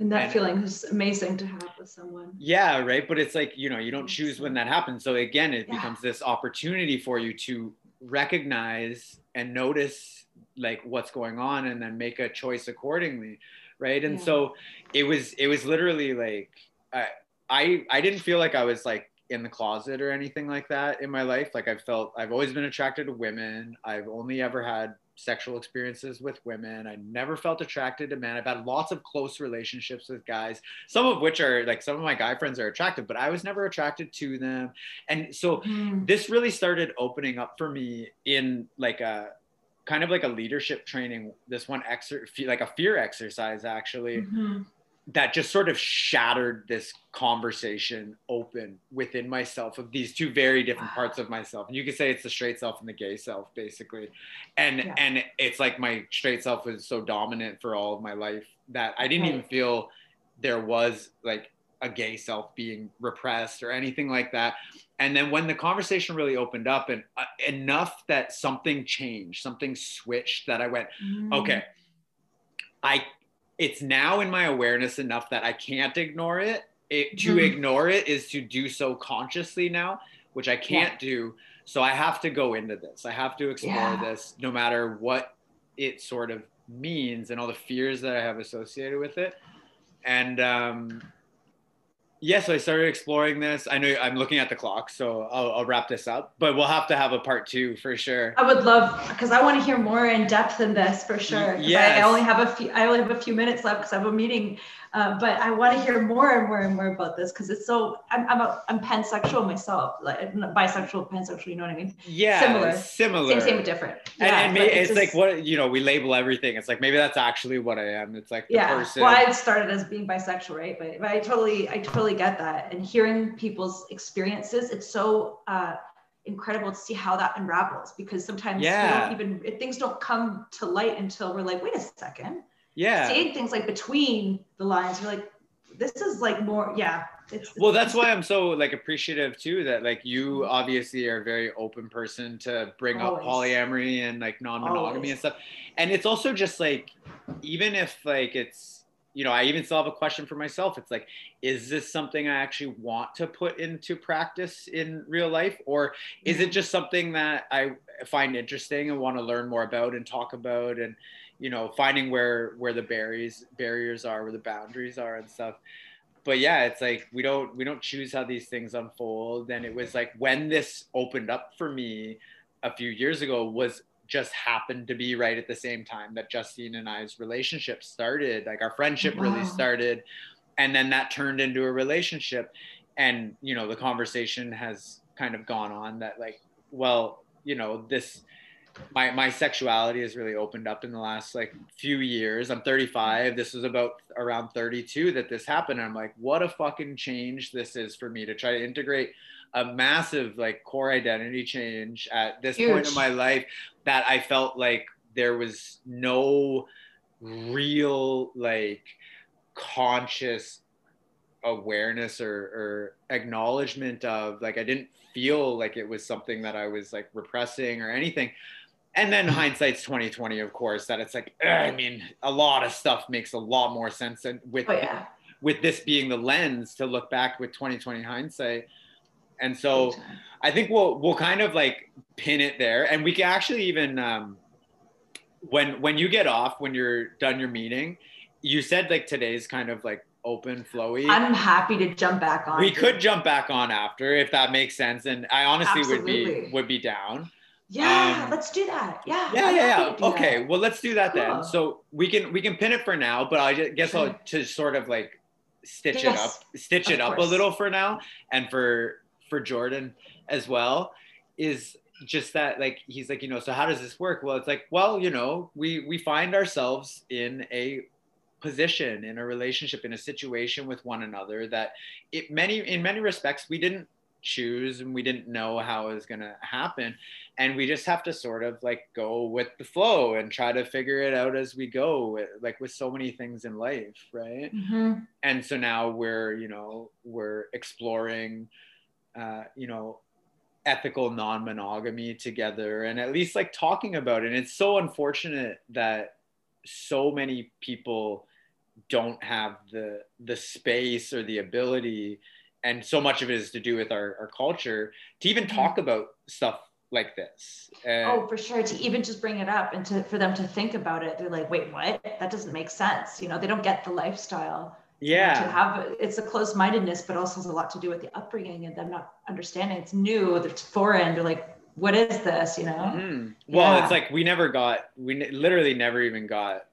And that and, feeling is amazing to have with someone. Yeah right? But it's like you know you don't choose when that happens. So again it yeah. becomes this opportunity for you to recognize and notice like what's going on and then make a choice accordingly right? And yeah. so it was it was literally like I, I i didn't feel like i was like in the closet or anything like that in my life. Like i felt i've always been attracted to women. I've only ever had sexual experiences with women. I never felt attracted to men. I've had lots of close relationships with guys some of which are like some of my guy friends are attractive but i was never attracted to them. And so mm. this really started opening up for me in like a kind of like a leadership training this one exer- like a fear exercise actually mm-hmm. that just sort of shattered this conversation open within myself of these two very different wow. parts of myself and you could say it's the straight self and the gay self basically and yeah. and it's like my straight self was so dominant for all of my life that i didn't right. even feel there was like a gay self being repressed or anything like that and then when the conversation really opened up and uh, enough that something changed something switched that i went mm. okay i it's now in my awareness enough that i can't ignore it, it to mm. ignore it is to do so consciously now which i can't yeah. do so i have to go into this i have to explore yeah. this no matter what it sort of means and all the fears that i have associated with it and um yeah, so I started exploring this. I know I'm looking at the clock, so I'll, I'll, wrap this up. But we'll have to have a part two for sure. I would love because I want to hear more in depth in this for sure. Yeah, I, I, only have a few. I only have a few minutes left because I have a meeting Uh, but I want to hear more and more and more about this because it's so. I'm I'm, a, I'm pansexual myself, like bisexual, pansexual. You know what I mean? Yeah, Similar. similar, Same, same, but different. And, Yeah, and maybe it's, just- like what you know, we label everything. It's like maybe that's actually what I am. It's like the yeah person. well i started as being bisexual right but, but i totally i totally get that and hearing people's experiences it's so uh incredible to see how that unravels because sometimes Yeah. we don't even things don't come to light until we're like wait a second yeah. seeing things like between the lines you're like this is like more yeah it's well that's why i'm so like appreciative too that like you obviously are a very open person to bring up Mm-hmm. Polyamory and like non-monogamy Always. and stuff and it's also just like even if like it's you know i even still have a question for myself it's like is this something i actually want to put into practice in real life or is it just something that i find interesting and want to learn more about and talk about and you know finding where where the barriers barriers are where the boundaries are and stuff. But yeah it's like we don't we don't choose how these things unfold. And it was like when this opened up for me a few years ago was just happened to be right at the same time that Justine and I's relationship started like our friendship really started. And then that turned into a relationship. And you know the conversation has kind of gone on that like well you know this my my sexuality has really opened up in the last like few years. I'm 35. This was about around 32 that this happened. And I'm like, what a fucking change this is for me to try to integrate a massive like core identity change at this point in my life that I felt like there was no real like conscious awareness or, or acknowledgement of like I didn't feel like it was something that I was like repressing or anything. And then hindsight's 2020, of course, that it's like, ugh, I mean, a lot of stuff makes a lot more sense and with oh yeah with this being the lens to look back with 2020 hindsight. And so I think we'll we'll kind of like pin it there, and we can actually even um, when when you get off when you're done your meeting, you said like today's kind of like open flowy. i'm happy to jump back on we could jump back on after if that makes sense, and I honestly would be would be down. Yeah um, let's do that yeah Yeah, yeah, yeah. Okay, that. well let's do that Cool. then. So we can we can pin it for now, but I guess I'll Sure. to sort of like stitch it up, stitch it of up a little for now, and for for Jordan as well is just that like he's like you know so how does this work well it's like well you know we we find ourselves in a position in a relationship in a situation with one another that it many in many respects we didn't choose and we didn't know how it was going to happen and we just have to sort of like go with the flow and try to figure it out as we go like with so many things in life right? Mhm. and so now we're you know we're exploring uh, you know ethical non-monogamy together and at least like talking about it. And it's so unfortunate that so many people don't have the the space or the ability and so much of it is to do with our, our culture to even talk about stuff like this and, Oh, for sure. To even just bring it up and to for them to think about it, they're like, wait, what? That doesn't make sense. You know, they don't get the lifestyle. yeah To have it's a closed mindedness, but also has a lot to do with the upbringing and them not understanding. It's new, it's foreign. They're like, what is this? You know? Mhm. Well, Yeah. it's like we never got, we literally never even got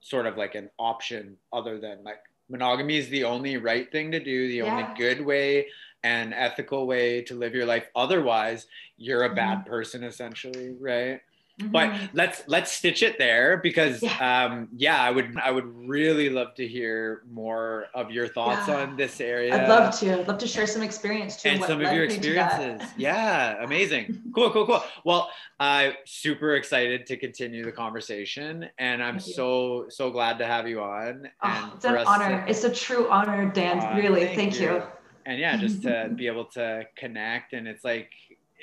sort of like an option other than like monogamy is the only right thing to do, the only good way and ethical way to live your life. Otherwise, you're a bad Mm-hmm. person essentially, right? But Mhm. let's let's stitch it there because Yeah. um yeah, I would I would really love to hear more of your thoughts Yeah. on this area I'd love to. I'd love to share some experience too. and some of your me to that. experiences. Yeah, amazing. Cool, cool, cool. Well, I'm super excited to continue the conversation, and I'm so so glad to have you on. And Oh, it's an honor. to- It's a true honor, Dan. Really, thank thank, you. you. And yeah, just to be able to connect, and it's like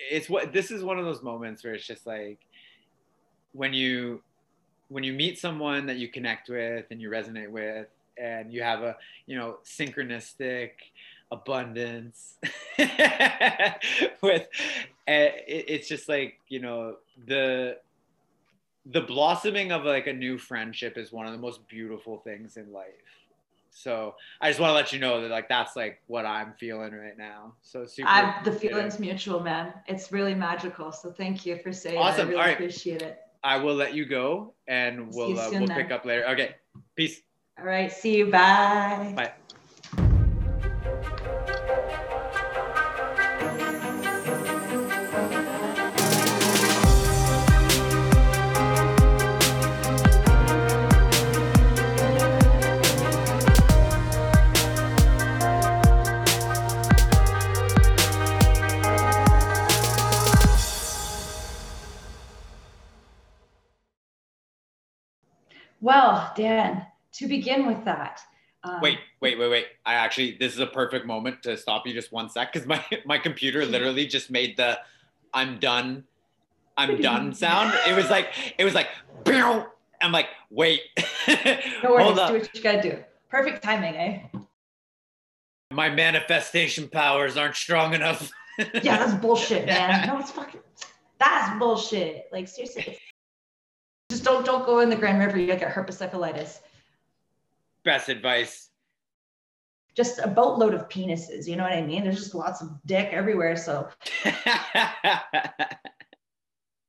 it's what this is one of those moments where it's just like when you when you meet someone that you connect with and you resonate with and you have a you know synchronistic abundance with eh, it, it's just like you know the the blossoming of like a new friendship is one of the most beautiful things in life so i just want to let you know that like that's like what i'm feeling right now so super I, the feeling's mutual, man. It's really magical. So thank you for saying that. Awesome. I really All right. appreciate it. I will let you go and we'll uh, we'll then. pick up later. Okay. Peace. All right. See you. Bye. Bye. Well, Dan, to begin with that. Um, Wait, wait, wait, wait. I actually, this is a perfect moment to stop you just one sec because my, my computer literally just made the I'm done, I'm done sound. It was like, it was like, "Pew." I'm like, wait. No worries. Do what you gotta do. Perfect timing, eh? My manifestation powers aren't strong enough. Yeah, that's bullshit, man. No, it's fucking. That's bullshit. Like seriously. Just don't don't go in the Grand River. You'll get herpes herpesiphylitis. Best advice. Just a boatload of penises. You know what I mean? There's just lots of dick everywhere. So